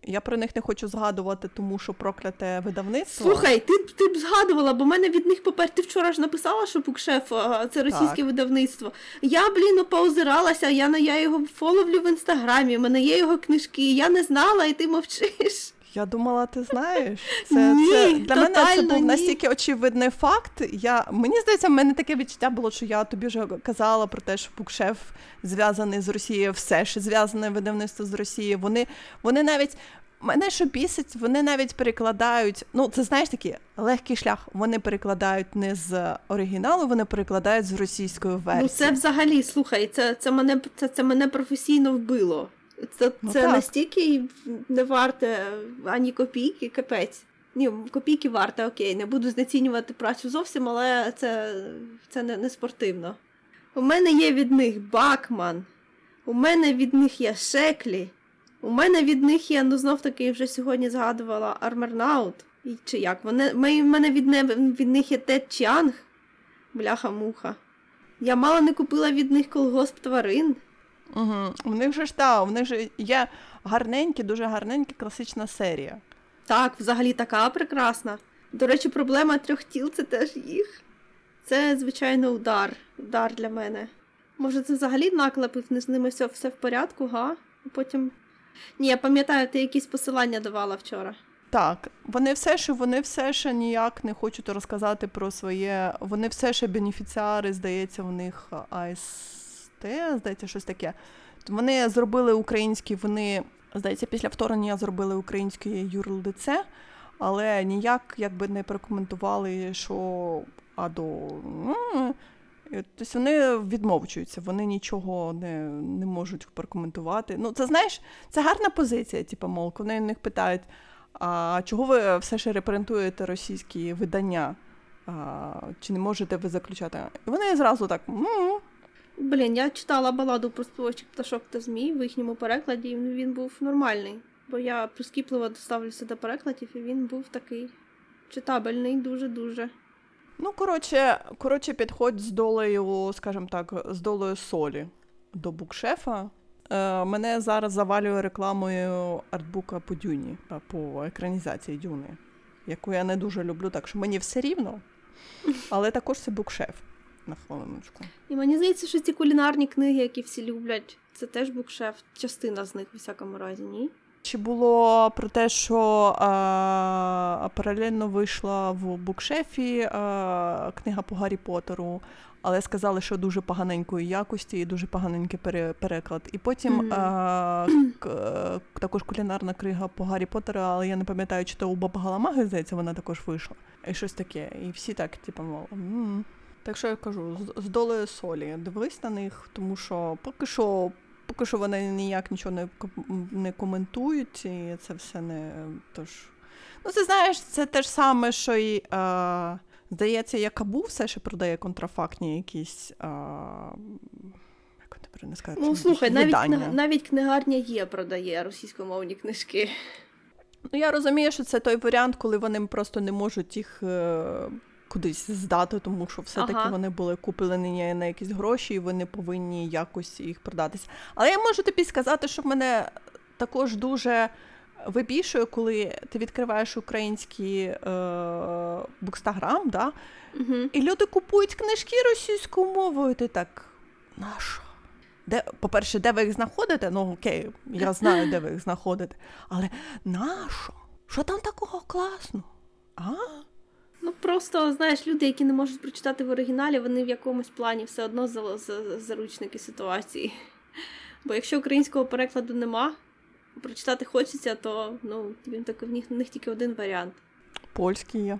Я про них не хочу згадувати, тому що прокляте видавництво. Слухай, ти, б- ти б згадувала, бо мене від них попер... Ти вчора ж написала, що букшеф це російське Так. видавництво. Я, блін, поозиралася, я, я його фоловлю в інстаграмі, в мене є його книжки, я не знала, і ти мовчиш. Я думала, ти знаєш. Це, Ні, це для мене це був ні. настільки очевидний факт. Я, мені здається, в мене таке відчуття було, що я тобі вже казала про те, що букшеф зв'язаний з Росією, все що зв'язане видавництво з Росією. Вони, вони навіть. Мене що бісить, вони навіть перекладають. Ну, це знаєш такий легкий шлях. Вони перекладають не з оригіналу, вони перекладають з російської версії. Ну це взагалі, слухай, це, це, мене, це, це мене професійно вбило. Це, Ну, це так. настільки не варте ані копійки, капець. Ні, копійки варте, окей, не буду знецінювати працю зовсім, але це, це не, не спортивно. У мене є від них Бакман, у мене від них є Шеклі, у мене від них є, ну знов таки вже сьогодні згадувала Армернаут. Чи як? Вони, в мене від, не, від них є Тед Чанг, бляха-муха. Я мало не купила від них колгосп тварин. Угу. У них же ж та, у них же є гарненькі, дуже гарненька класична серія. Так, взагалі така прекрасна. До речі, проблема трьох тіл це теж їх. Це, звичайно, удар. Удар для мене. Може, це взагалі наклепив, не з ними все, все в порядку, га? Потім. Ні, я пам'ятаю, ти якісь посилання давала вчора. Так, вони все ще, вони все ще ніяк не хочуть розказати про своє. Вони все ще бенефіціари, здається, в них АСТ, здається, щось таке. Вони зробили українські, вони, здається, після вторгнення зробили українське юрлице, але ніяк якби не прокоментували, що а до. м, і, Тобто вони відмовчуються, вони нічого не, не можуть прокоментувати. Ну, це знаєш, це гарна позиція, типу, мол, вони них питають. А чого ви все ще репрезентуєте російські видання? А, чи не можете ви заключати? І вони зразу так. «М-м». Блін, я читала баладу про співочих пташок та змій в їхньому перекладі, і він був нормальний. Бо я прискіпливо доставлюся до перекладів, і він був такий читабельний, дуже-дуже. Ну, коротше, коротше, підходь з долею, скажімо так, з долею солі до букшефа. Е, мене зараз завалює рекламою артбука по Дюні, по екранізації Дюни, яку я не дуже люблю, так що мені все рівно. Але також це букшеф на хвилиночку. І мені здається, що ці кулінарні книги, які всі люблять, це теж букшеф, частина з них, у всякому разі, ні? Чи було про те, що а, паралельно вийшла в букшефі а, книга по Гаррі Поттеру, але сказали, що дуже поганенької якості і дуже поганенький пере- переклад. І потім Мгм. а, к- е, також кулінарна крига по Гаррі Поттеру, але я не пам'ятаю, чи то у Боба Галамаги, здається, вона також вийшла. І щось таке. І всі так, типу, мов. Так що я кажу, з, з долею солі. Дивись на них, тому що поки що. Поки що вони ніяк нічого не, не коментують, і це все не. Тож. Ну, ти знаєш, це те ж саме, що й. Е, здається, Якабу все ще продає контрафактні якісь. Е, як вони правильно сказати? Ну слухай, навіть видання. навіть книгарня є продає російськомовні книжки. Ну, я розумію, що це той варіант, коли вони просто не можуть їх е, кудись здати, тому що все-таки Ага. вони були куплені на якісь гроші, і вони повинні якось їх продатися. Але я можу тобі сказати, що в мене також дуже вибішує, коли ти відкриваєш український е, букстаграм, да? Угу. і люди купують книжки російською мовою, ти так, нащо? Де, по-перше, де ви їх знаходите? Ну окей, я знаю, де ви їх знаходите. Але нащо? Що там такого класного? А? Ну просто знаєш, люди, які не можуть прочитати в оригіналі, вони в якомусь плані все одно за, за, заручники ситуації. Бо якщо українського перекладу нема, прочитати хочеться, то ну він так в них, в них тільки один варіант. Польські є.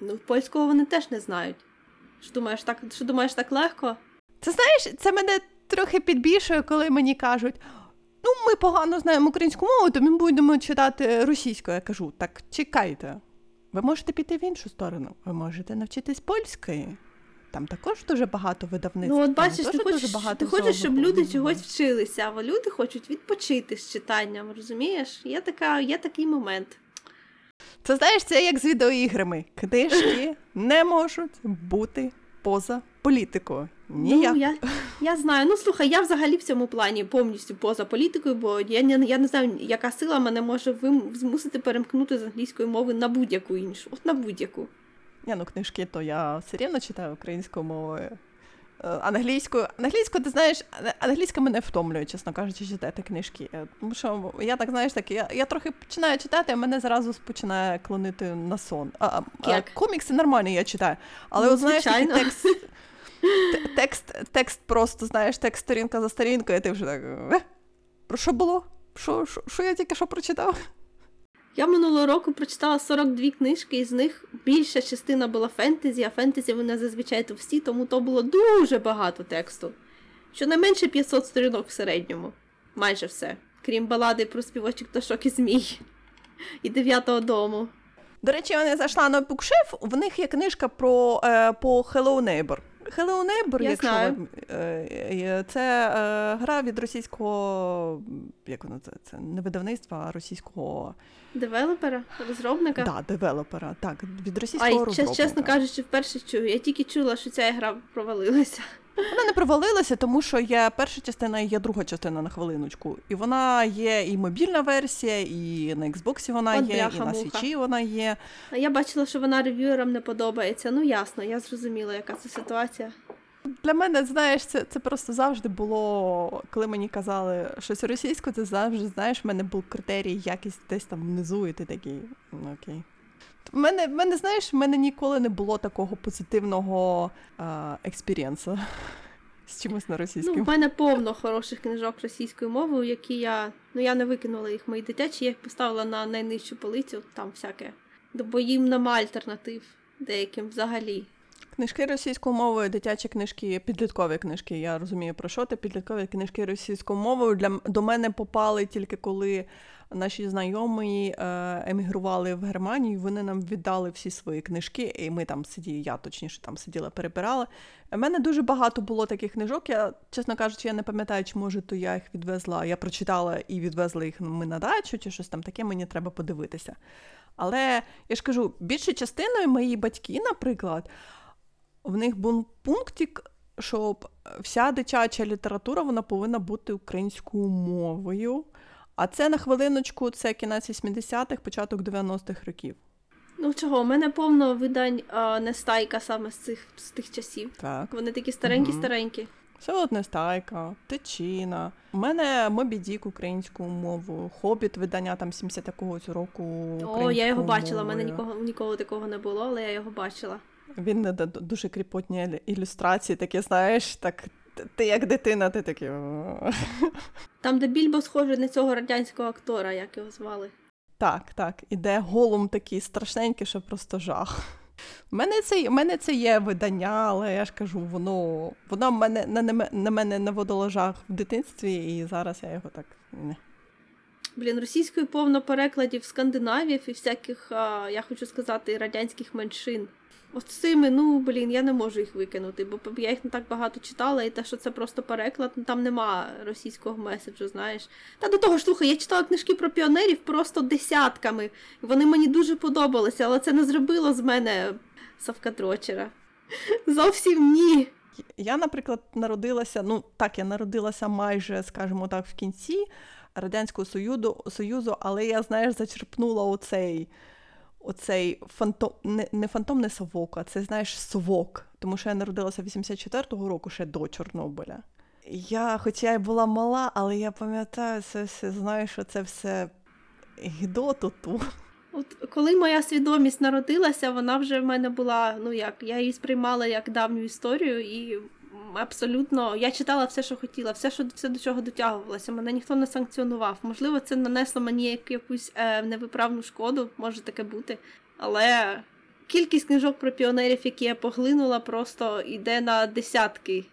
Ну, польського вони теж не знають. Що думаєш, так, що думаєш так легко? Це знаєш, це мене трохи підбільшує, коли мені кажуть. Ну, ми погано знаємо українську мову, то ми будемо читати російською. Я кажу, так чекайте. Ви можете піти в іншу сторону. Ви можете навчитись польської. Там також дуже багато видавництв. Ну, от бачиш, ти дуже багато ти хочеш, щоб люди чогось вчилися, а люди хочуть відпочити з читанням, розумієш? Є, така, є такий момент. Це знаєш, це як з відеоіграми. Книжки не можуть бути поза політикою. Ніяк. Ну, я, я знаю. Ну слухай, я взагалі в цьому плані повністю поза політикою, бо я не, я не знаю, яка сила мене може вим, змусити перемкнути з англійської мови на будь-яку іншу. От на будь-яку. Ні, ну книжки, то я все рівно читаю українською мовою. Е, Англійською, англійською, ти знаєш, англійська мене втомлює, чесно кажучи, читати книжки. Е, Тому що я так, знаєш, так, я, я трохи починаю читати, а мене зразу починає клонити на сон. А, а, комікси нормально я читаю. Але Ну, от, знаєш, такий текст, те- текст, текст просто, знаєш, текст сторінка за сторінкою, і ти вже так. «Е, Про що було? Що, що, що я тільки що прочитав? Я минулого року прочитала 42 книжки, і з них більша частина була фентезі, а фентезі вони зазвичай товсті, тому то було дуже багато тексту. Щонайменше 500 сторінок в середньому. Майже все. Крім балади про співочих пташок і змій. І дев'ятого дому. До речі, я не зайшла на букшеф, в них є книжка про е, по Hello Neighbor. Hello Neighbor, Я якщо знаю. ви, е, е, це е, гра від російського, як воно це, це не видавництва, а російського Девелопера, розробника. да, девелопера. Так, від російського чес- розробника. чесно кажучи, вперше чую. Я тільки чула, що ця гра провалилася. Вона не провалилася, тому що є перша частина і є друга частина на хвилиночку. І вона є і мобільна версія, і на Xbox вона От є, і на свічі вона є. А я бачила, що вона рев'юерам не подобається. Ну ясно, я зрозуміла, яка це ситуація. Для мене, знаєш, це, це просто завжди було, коли мені казали щось російською, це завжди, знаєш, в мене був критерій якість десь там внизу, і ти такий, ну окей. В мене, в мене, знаєш, в мене ніколи не було такого позитивного експірієнсу з чимось на Ну, російському. в мене повно хороших книжок російською мовою, які я. Ну я не викинула їх мої дитячі, я їх поставила на найнижчу полицю, там всяке. Бо їм нема альтернатив деяким взагалі. Книжки російською мовою, дитячі книжки, підліткові книжки. Я розумію про що ти. Підліткові книжки російською мовою для до мене попали тільки коли наші знайомі е, емігрували в Германію. Вони нам віддали всі свої книжки, і ми там сиділи, я точніше там сиділа, перебирала. У мене дуже багато було таких книжок. Я, чесно кажучи, я не пам'ятаю, чи може то я їх відвезла. Я прочитала і відвезла їх ми на дачу, чи щось там таке, мені треба подивитися. Але я ж кажу, більшою частиною мої батьки, наприклад, в них був пунктик, що вся дитяча література вона повинна бути українською мовою. А це на хвилиночку, це кінець 80-х, початок 90-х років. Ну чого, у мене повно видань а, нестайка саме з цих з тих часів. Так. Вони такі старенькі, Мгм. старенькі. Солодна стайка, тичина. У мене Мобі Дік українською мовою, Хобіт видання там 70 якогось року. О, я його бачила. У мене нікого ніколи такого не було, але я його бачила. Він не дуже кріпотні ілюстрації, такі, знаєш, так. Ти як дитина, ти такий. Там, де Більбо схожий на цього радянського актора, як його звали. Так, так. Іде голум такий страшненький, що просто жах. У мене це, у мене це є видання, але я ж кажу, воно, воно мене, на, на, на мене наводило жах в дитинстві, і зараз я його так. Не. Блін, російською повно перекладів скандинавів і всяких, а, я хочу сказати, радянських меншин. От цими, ну блін, я не можу їх викинути, бо я їх не так багато читала, і те, що це просто переклад, ну там нема російського меседжу, знаєш. Та до того ж, слухай, я читала книжки про піонерів просто десятками. Вони мені дуже подобалися, але це не зробило з мене Савкадрочера. Зовсім ні. Я, наприклад, народилася, ну так, я народилася майже, скажімо так, в кінці Радянського Союзу, Союзу але я, знаєш, зачерпнула оцей, оцей фантом, не, не фантом, не совок, а це, знаєш, совок. Тому що я народилася 84-го року ще до Чорнобиля. Я, хоча я була мала, але я пам'ятаю це все, знаєш, що це все гідоту ту. От коли моя свідомість народилася, вона вже в мене була, ну як, я її сприймала як давню історію, і абсолютно я читала все, що хотіла, все, що все до чого дотягувалося. Мене ніхто не санкціонував. Можливо, це нанесло мені якусь е, невиправну шкоду, може таке бути. Але кількість книжок про піонерів, які я поглинула, просто йде на десятки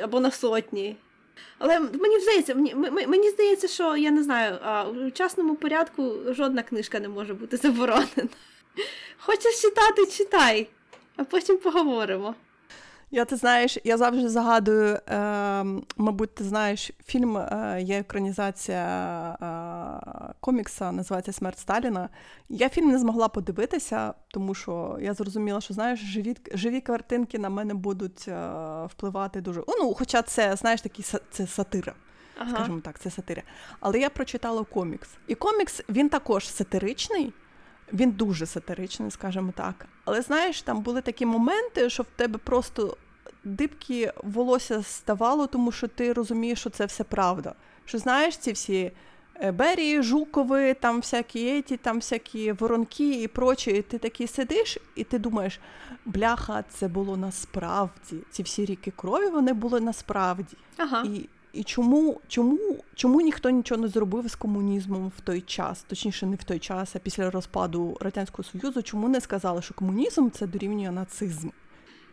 або, на сотні. Але мені здається, мені, мені здається, що я не знаю, у частному порядку жодна книжка не може бути заборонена. Хочеш читати, читай, а потім поговоримо. Я ти знаєш, я завжди загадую, е, мабуть, ти знаєш, фільм е, є екранізація е, комікса, називається Смерть Сталіна. Я фільм не змогла подивитися, тому що я зрозуміла, що знаєш, живі, живі картинки на мене будуть е, впливати дуже. О, Ну, хоча це, знаєш, такий це сатира. Ага. скажімо так, це сатира. Але я прочитала комікс. І комікс він також сатиричний, він дуже сатиричний, скажімо так. Але знаєш, там були такі моменти, що в тебе просто дибки волосся ставало, тому що ти розумієш, що це все правда. Що знаєш, ці всі. е, Берії, Жукови, там всякі еті, там всякі воронки і прочі. І ти такий сидиш, і ти думаєш, бляха, це було насправді. Ці всі ріки крові вони були насправді. Ага. І, і чому, чому, чому ніхто нічого не зробив з комунізмом в той час, точніше, не в той час, а після розпаду Радянського Союзу, чому не сказали, що комунізм це дорівнює нацизм?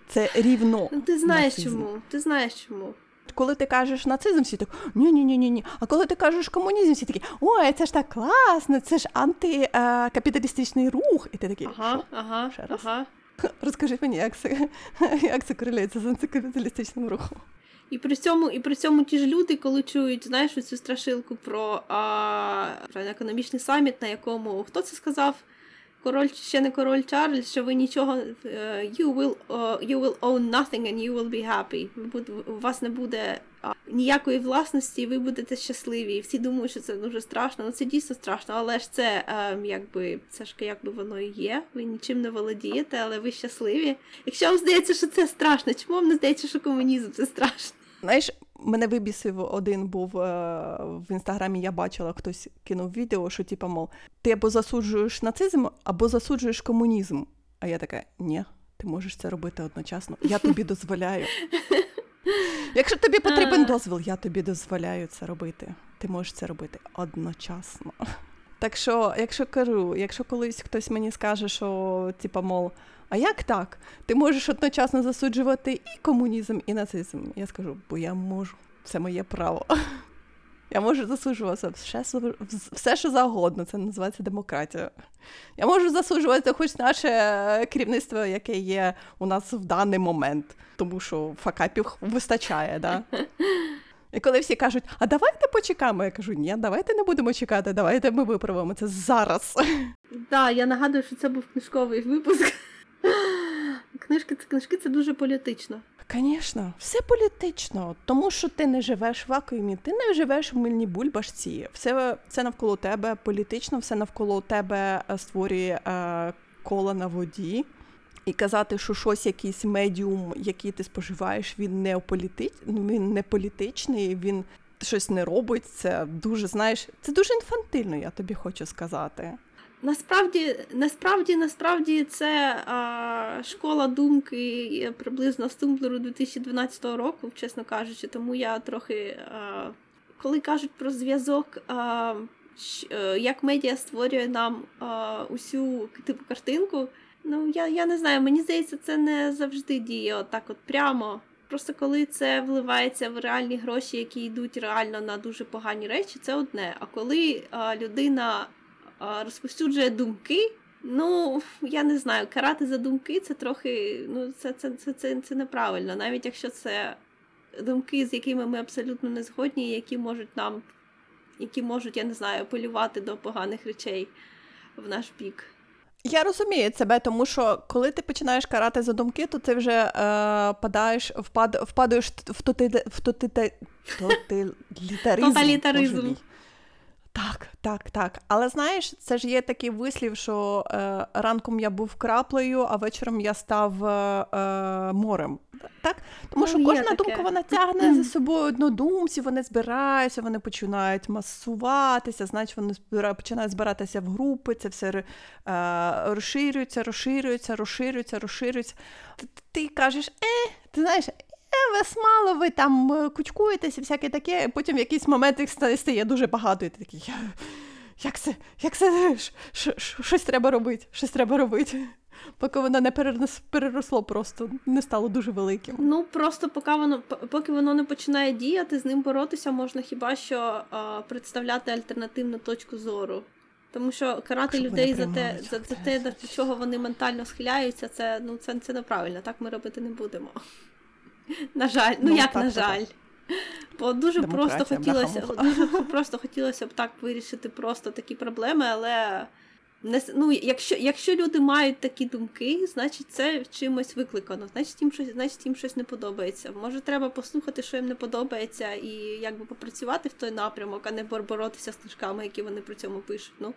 Це рівно. Ну, ти знаєш нацизм. чому? Ти знаєш чому? Коли ти кажеш нацизм, всі так ні, ні. А коли ти кажеш комунізм, всі такі ой, це ж так класно, це ж антикапіталістичний рух. І ти такий, Ага, що? ага, Ще раз? ага. Розкажи мені, як це, як це корелюється з антикапіталістичним рухом. І при цьому, і при цьому ті ж люди, коли чують, знаєш, цю страшилку про а, економічний саміт, на якому хто це сказав? Король ще не король Чарльз, що ви нічого е, you will, you will own nothing and you will be happy. У вас не буде ніякої власності, і ви будете щасливі. І всі думають, що це дуже страшно. Ну це дійсно страшно, але ж це е, якби це ж якби воно і є. Ви нічим не володієте, але ви щасливі. Якщо вам здається, що це страшно, чому вам не здається, що комунізм це страшно? Знаєш, мене вибісив один був е, в інстаграмі. Я бачила, хтось кинув відео, що типу, мов, ти або засуджуєш нацизм, або засуджуєш комунізм. А я така, ні, ти можеш це робити одночасно. Я тобі дозволяю. Якщо тобі потрібен дозвіл, я тобі дозволяю це робити. Ти можеш це робити одночасно. Так що, якщо кажу, якщо колись хтось мені скаже, що типа, мов, а як так? Ти можеш одночасно засуджувати і комунізм, і нацизм. Я скажу, бо я можу. Це моє право. Я можу засуджувати все, все, що завгодно. Це називається демократія. Я можу засуджувати хоч наше керівництво, яке є у нас в даний момент, тому що факапів вистачає, да? І коли всі кажуть, а давайте почекаємо, я кажу, ні, давайте не будемо чекати, давайте ми виправимо це зараз. Так, я нагадую, що це був книжковий випуск. Книжки, це книжки це дуже політично. Звісно, все політично, тому що ти не живеш в вакуумі, ти не живеш в мильній бульбашці. Все, все навколо тебе політично, все навколо тебе е, створює е, кола на воді. І казати, що щось, якийсь медіум, який ти споживаєш, він не політи... він не політичний, він щось не робить. Це дуже, знаєш, це дуже інфантильно, я тобі хочу сказати. Насправді, насправді, насправді, це а, школа думки приблизно з Тумблеру 2012 року, чесно кажучи, тому я трохи. А, коли кажуть про зв'язок, а, е, як медіа створює нам а, усю типу картинку, ну я, я не знаю, мені здається, це не завжди діє отак от прямо. Просто коли це вливається в реальні гроші, які йдуть реально на дуже погані речі, це одне. А коли а, людина розповсюджує думки. Ну, я не знаю, карати за думки це трохи. Ну, це, це, це, це, це неправильно, навіть якщо це думки, з якими ми абсолютно не згодні, які можуть нам, які можуть, я не знаю, полювати до поганих речей в наш бік. Я розумію тебе, тому що коли ти починаєш карати за думки, то ти вже е, падаєш, впад, впадаєш в тоти, в тоти, тоталітаризм. Тоталітаризм. Боже мій. Так, так, так. Але знаєш, це ж є такий вислів, що е, ранком я був краплею, а вечором я став е, е, морем. Так? Тому Ну, що кожна таке. думка вона тягне за собою однодумців, вони збираються, вони починають масуватися, значить вони збира- починають збиратися в групи, це все е, розширюється, розширюється, розширюється, розширюється. Ти, ти кажеш, е, ти знаєш. Е, вас мало, ви там е, кучкуєтеся, всяке таке, потім в якийсь момент їх ста- стає дуже багато, і ти такий, «Я- як це, як це, щось треба робити, щось треба робити. Поки воно не перерос- переросло просто, не стало дуже великим. Ну просто поки воно поки воно не починає діяти, з ним боротися можна хіба що а, представляти альтернативну точку зору. Тому що карати Щоб людей за те, за, за те, до чого вони ментально схиляються, це ну це, це неправильно. Так ми робити не будемо. На жаль, ну, Ну, як так, на жаль. Бо дуже просто хотілося, дуже просто хотілося б так вирішити просто такі проблеми, але не, ну, якщо, якщо люди мають такі думки, значить це чимось викликано. Значить їм щось, значить їм щось не подобається. Може, треба послухати, що їм не подобається, і якби попрацювати в той напрямок, а не бор- боротися з книжками, які вони при цьому пишуть. Ну,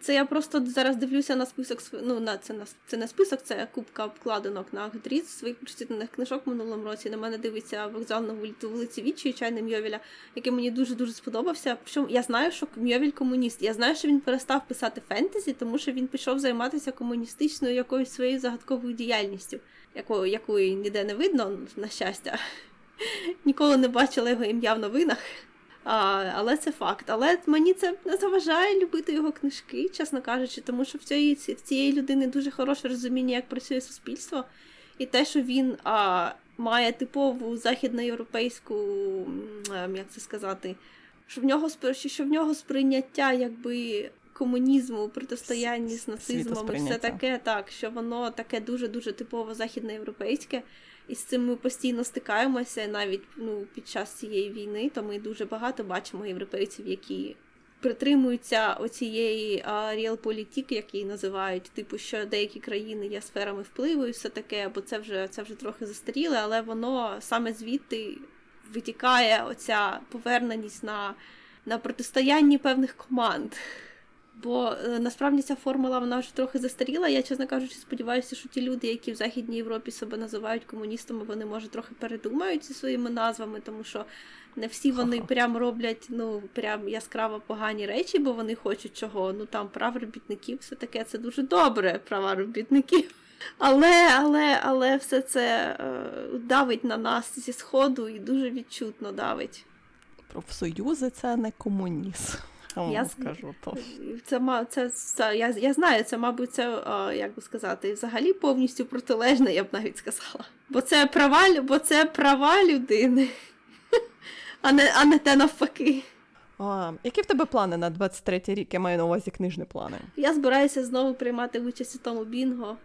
це я просто зараз дивлюся на список ну, на це на це не список, це кубка обкладинок на Goodreads своїх прочитаних книжок в минулому році. На мене дивиться вокзал на вулиці, вулиці Вічі, чайний Мьовіля, який мені дуже дуже сподобався. Причому я знаю, що Мьовіль комуніст. Я знаю, що він перестав писати фентезі, тому що він пішов займатися комуністичною якоюсь своєю загадковою діяльністю, якої, якої ніде не видно, на щастя. Ніколи не бачила його ім'я в новинах. А, але це факт. Але мені це не заважає любити його книжки, чесно кажучи, тому що в цієї, в цієї людини дуже хороше розуміння, як працює суспільство, і те, що він а, має типову західноєвропейську, як це сказати, що в нього що в нього сприйняття якби комунізму, протистоянні з нацизмом, і все таке, так, що воно таке дуже дуже типово західноєвропейське. І з цим ми постійно стикаємося навіть ну, під час цієї війни, то ми дуже багато бачимо європейців, які притримуються оцієї ріал-політики, як її називають, типу, що деякі країни є сферами впливу і все таке, бо це вже це вже трохи застаріле, але воно саме звідти витікає оця поверненість на, на протистоянні певних команд. Бо е, насправді ця формула вона вже трохи застаріла. Я, чесно кажучи, сподіваюся, що ті люди, які в Західній Європі себе називають комуністами, вони може трохи передумають зі своїми назвами, тому що не всі вони прям роблять ну прям яскраво погані речі, бо вони хочуть чого. Ну там прав робітників, все таке це дуже добре, права робітників. Але, але, але все це е, давить на нас зі сходу і дуже відчутно давить. Профсоюзи це не комунізм. Я Я скажу то. Це це, це я, я знаю, це, мабуть, це а, як би сказати, взагалі повністю протилежне, я б навіть сказала. Бо це права, бо це права людини, а не, а не те навпаки. А, які в тебе плани на 23-й рік? Я маю на увазі книжні плани. Я збираюся знову приймати участь у тому бінго.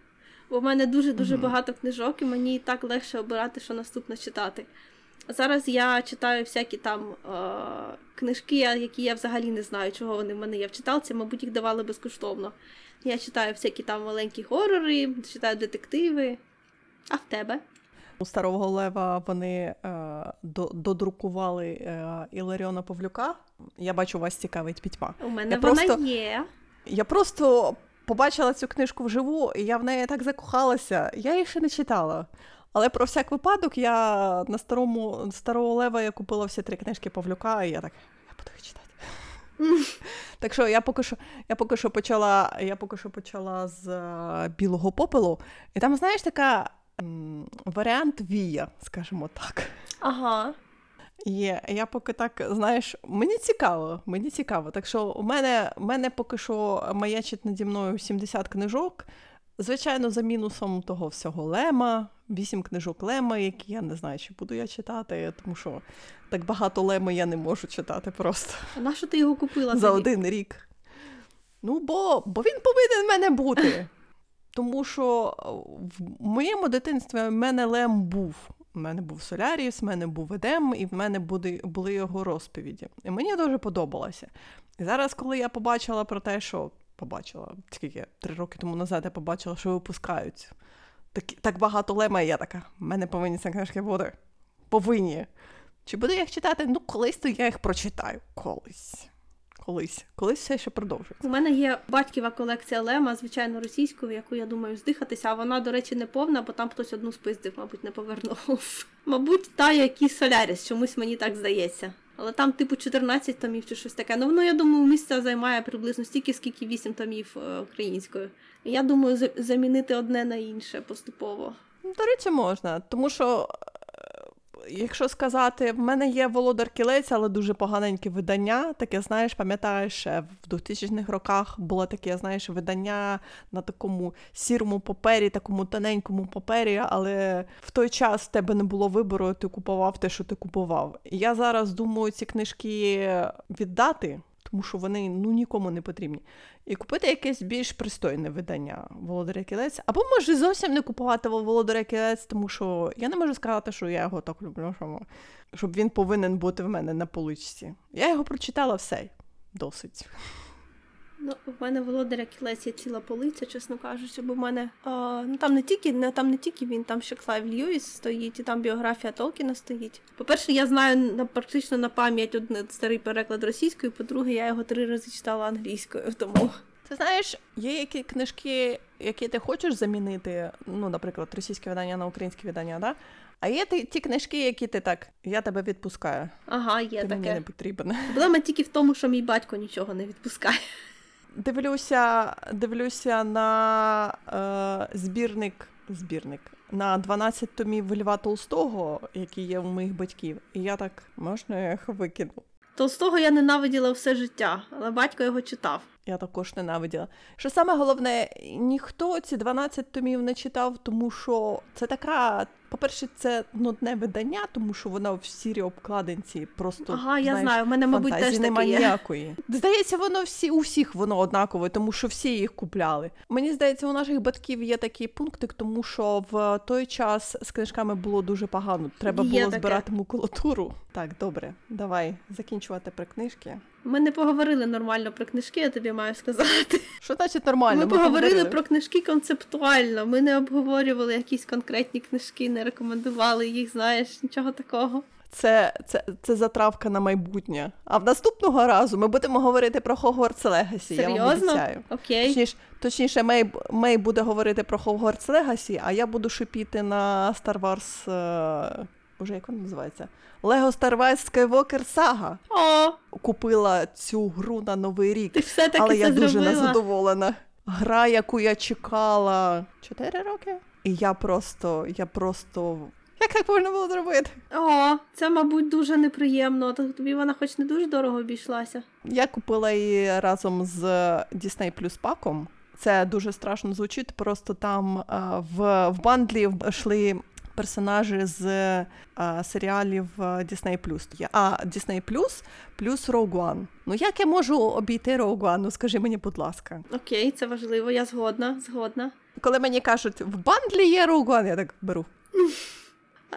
Бо в мене дуже дуже Мгм. багато книжок, і мені і так легше обирати, що наступно читати. Зараз я читаю всякі там е- книжки, які я взагалі не знаю, чого вони в мене є в читалці, мабуть, їх давали безкоштовно. Я читаю всякі там маленькі горори, читаю детективи. А в тебе? У старого лева вони е, додрукували е, Іларіона Павлюка. Я бачу, вас цікавить пітьма. У мене Я вона просто- є. Я просто побачила цю книжку вживу, і я в неї так закохалася. Я її ще не читала. Але про всяк випадок я на старому старого лева я купила всі три книжки Павлюка, і я так, я буду їх читати. Так що я поки що, я поки що почала, я поки що почала з е, білого попелу, і там, знаєш, така м, варіант вія, скажімо так. Ага. Є. Я поки так, знаєш, мені цікаво, мені цікаво. Так що у мене, мене поки що маячить наді мною 70 книжок. Звичайно, за мінусом того всього Лема, 8 книжок Лема, які я не знаю, чи буду я читати, тому що так багато Леми я не можу читати просто А на що ти його купила? за один рік. Ну, бо, бо він повинен в мене бути. Тому що в моєму дитинстві в мене Лем був. У мене був Соляріс, в мене був Едем, і в мене були, були його розповіді. І мені дуже подобалося. І зараз, коли я побачила про те, що побачила скільки три роки тому назад, я побачила, що випускають так, так багато лема, і я така, в мене повинні ці книжки бути. Повинні. Чи буду я їх читати? Ну, колись то я їх прочитаю. Колись. Колись. Колись все ще продовжується. У мене є батьківа колекція Лема, звичайно, російською, яку я думаю здихатися, а вона, до речі, не повна, бо там хтось одну спиздив, мабуть, не повернув. Мабуть, та, як і Соляріс, чомусь мені так здається. Але там, типу, 14 томів чи щось таке. Ну, воно, я думаю, місця займає приблизно стільки, скільки 8 томів е, українською. Я думаю, замінити одне на інше поступово. До речі, можна, тому що. Е, Якщо сказати, в мене є володар кілець, але дуже поганеньке видання. Таке, знаєш, пам'ятаєш, в 2000-х роках було таке, знаєш, видання на такому сірому папері, такому тоненькому папері, але в той час в тебе не було вибору, ти купував те, що ти купував. Я зараз думаю ці книжки віддати, тому що вони ну нікому не потрібні. І купити якесь більш пристойне видання Володаря кілець. Або може зовсім не купувати Володаря кілець, тому що я не можу сказати, що я його так люблю, що, щоб він повинен бути в мене на поличці. Я його прочитала все. Досить. Ну, в мене володаря кілець є ціла полиця, чесно кажучи, бо в мене а, ну там не тільки не там не тільки він, там ще Клайв Льюіс стоїть, і там біографія Толкіна стоїть. По-перше, я знаю на практично на пам'ять один старий переклад російською. По-друге, я його три рази читала англійською, тому Ти знаєш, є які книжки, які ти хочеш замінити, ну, наприклад, російське видання на українське видання, да? а є ті, ті книжки, які ти так, я тебе відпускаю. ага, є ти мені не таке. потрібен. Проблема тільки в тому, що мій батько нічого не відпускає. Дивлюся, дивлюся на е, збірник, збірник на 12 томів Льва Толстого, які є у моїх батьків. І я так, можна їх викину? Толстого я ненавиділа все життя, але батько його читав. Я також ненавиділа. Що саме головне, ніхто ці 12 томів не читав, тому що це така. По-перше, це нудне видання, тому що воно в сірій обкладинці просто ага, я знаєш, знаю, в мене, мабуть, теж фантазії таке нема є. ніякої. Здається, воно всі у всіх воно однакове, тому що всі їх купляли. Мені здається, у наших батьків є такий пунктик, тому що в той час з книжками було дуже погано. Треба Є було таке. збирати макулатуру. Так, добре, давай закінчувати про книжки. Ми не поговорили нормально про книжки, я тобі маю сказати. Що значить нормально? Ми поговорили про книжки концептуально. Ми не обговорювали якісь конкретні книжки, не рекомендували їх, знаєш, нічого такого. Це, це, це затравка на майбутнє. А в наступного разу ми будемо говорити про Hogwarts Legacy. Я вам обіцяю. Окей. Точніше, точніше Мей, Мей буде говорити про Hogwarts Legacy, а я буду шипіти на Star Wars. Е... Боже, як вона називається? Лего Wars Skywalker Saga. О, Купила цю гру на Новий рік, ти все-таки але це я дуже зробила. незадоволена. Гра, яку я чекала 4 роки. І я просто, я просто. Як так можна було зробити? О, це, мабуть, дуже неприємно. То тобі вона хоч не дуже дорого обійшлася. Я купила її разом з Disney Plus паком. Це дуже страшно звучить. Просто там а, в, в бандлі йшли персонажі з а, серіалів а, Disney А Disney Плюс плюс Rogue One. Ну як я можу обійти Rogue One? Ну скажи мені, будь ласка. Окей, це важливо, я згодна, згодна. Коли мені кажуть, в бандлі є Rogue One, я так беру.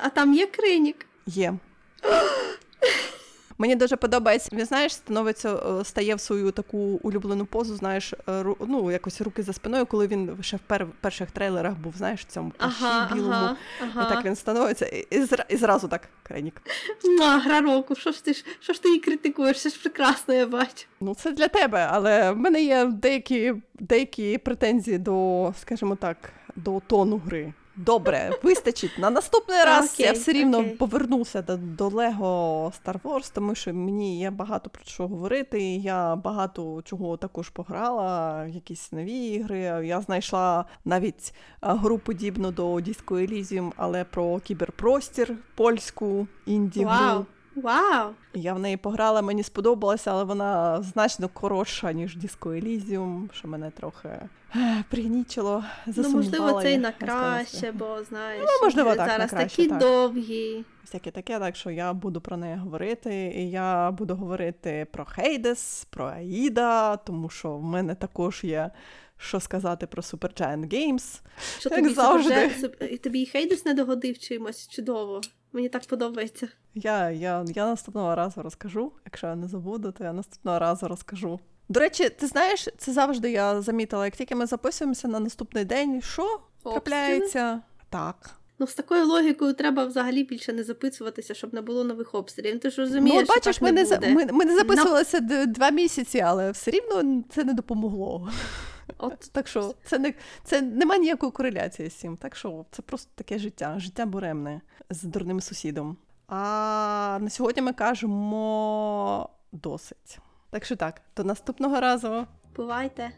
А там є кринік. Є. Мені дуже подобається. Він знаєш, становиться, е, стає в свою таку улюблену позу, знаєш, е, ну якось руки за спиною, коли він ще в пер- перших трейлерах був, знаєш, в цьому Ага, білому. ага, І ага. так він становиться, і, і, зра- і зразу так, крайнік. Муа, гра року, що ж ти ж що ж ти її критикуєш? Це ж прекрасно, я бачу. Ну, це для тебе, але в мене є деякі, деякі претензії до, скажімо так, до тону гри. Добре, вистачить. На наступний раз Okay, я все рівно okay. повернуся до, до Лего Star Wars, тому що мені є багато про що говорити. Я багато чого також пограла, якісь нові ігри. Я знайшла навіть гру подібну до Disco Elysium, але про кіберпростір польську інді гру. Вау! Я в неї пограла, мені сподобалося, але вона значно коротша, ніж Disco Elysium, що мене трохи ех, пригнічило, Ну, можливо, це і на краще, бо знаєш, Ну, можливо, так, зараз краще, такі так. довгі. Всяке таке, так що я буду про неї говорити. І я буду говорити про Хейдес, про Аїда, тому що в мене також є що сказати про Supergiant Games. Що Як тобі завжди. Supergiant- Суп- тобі і Хейдес не догодив чимось чудово. Мені так подобається. Я, я, я наступного разу розкажу. Якщо я не забуду, то я наступного разу розкажу. До речі, ти знаєш, це завжди я замітила, як тільки ми записуємося на наступний день, що трапляється? Так. Ну, з такою логікою треба взагалі більше не записуватися, щоб не було нових обстрілів. Ну, Ти ж розумієш, ну, от що бачиш, так ми, не буде. ми, ми не записувалися д- два місяці, але все рівно це не допомогло. От Так що це не це нема ніякої кореляції з цим. Так що це просто таке життя, життя буремне з дурним сусідом. А на сьогодні ми кажемо досить. Так що так, до наступного разу. бувайте.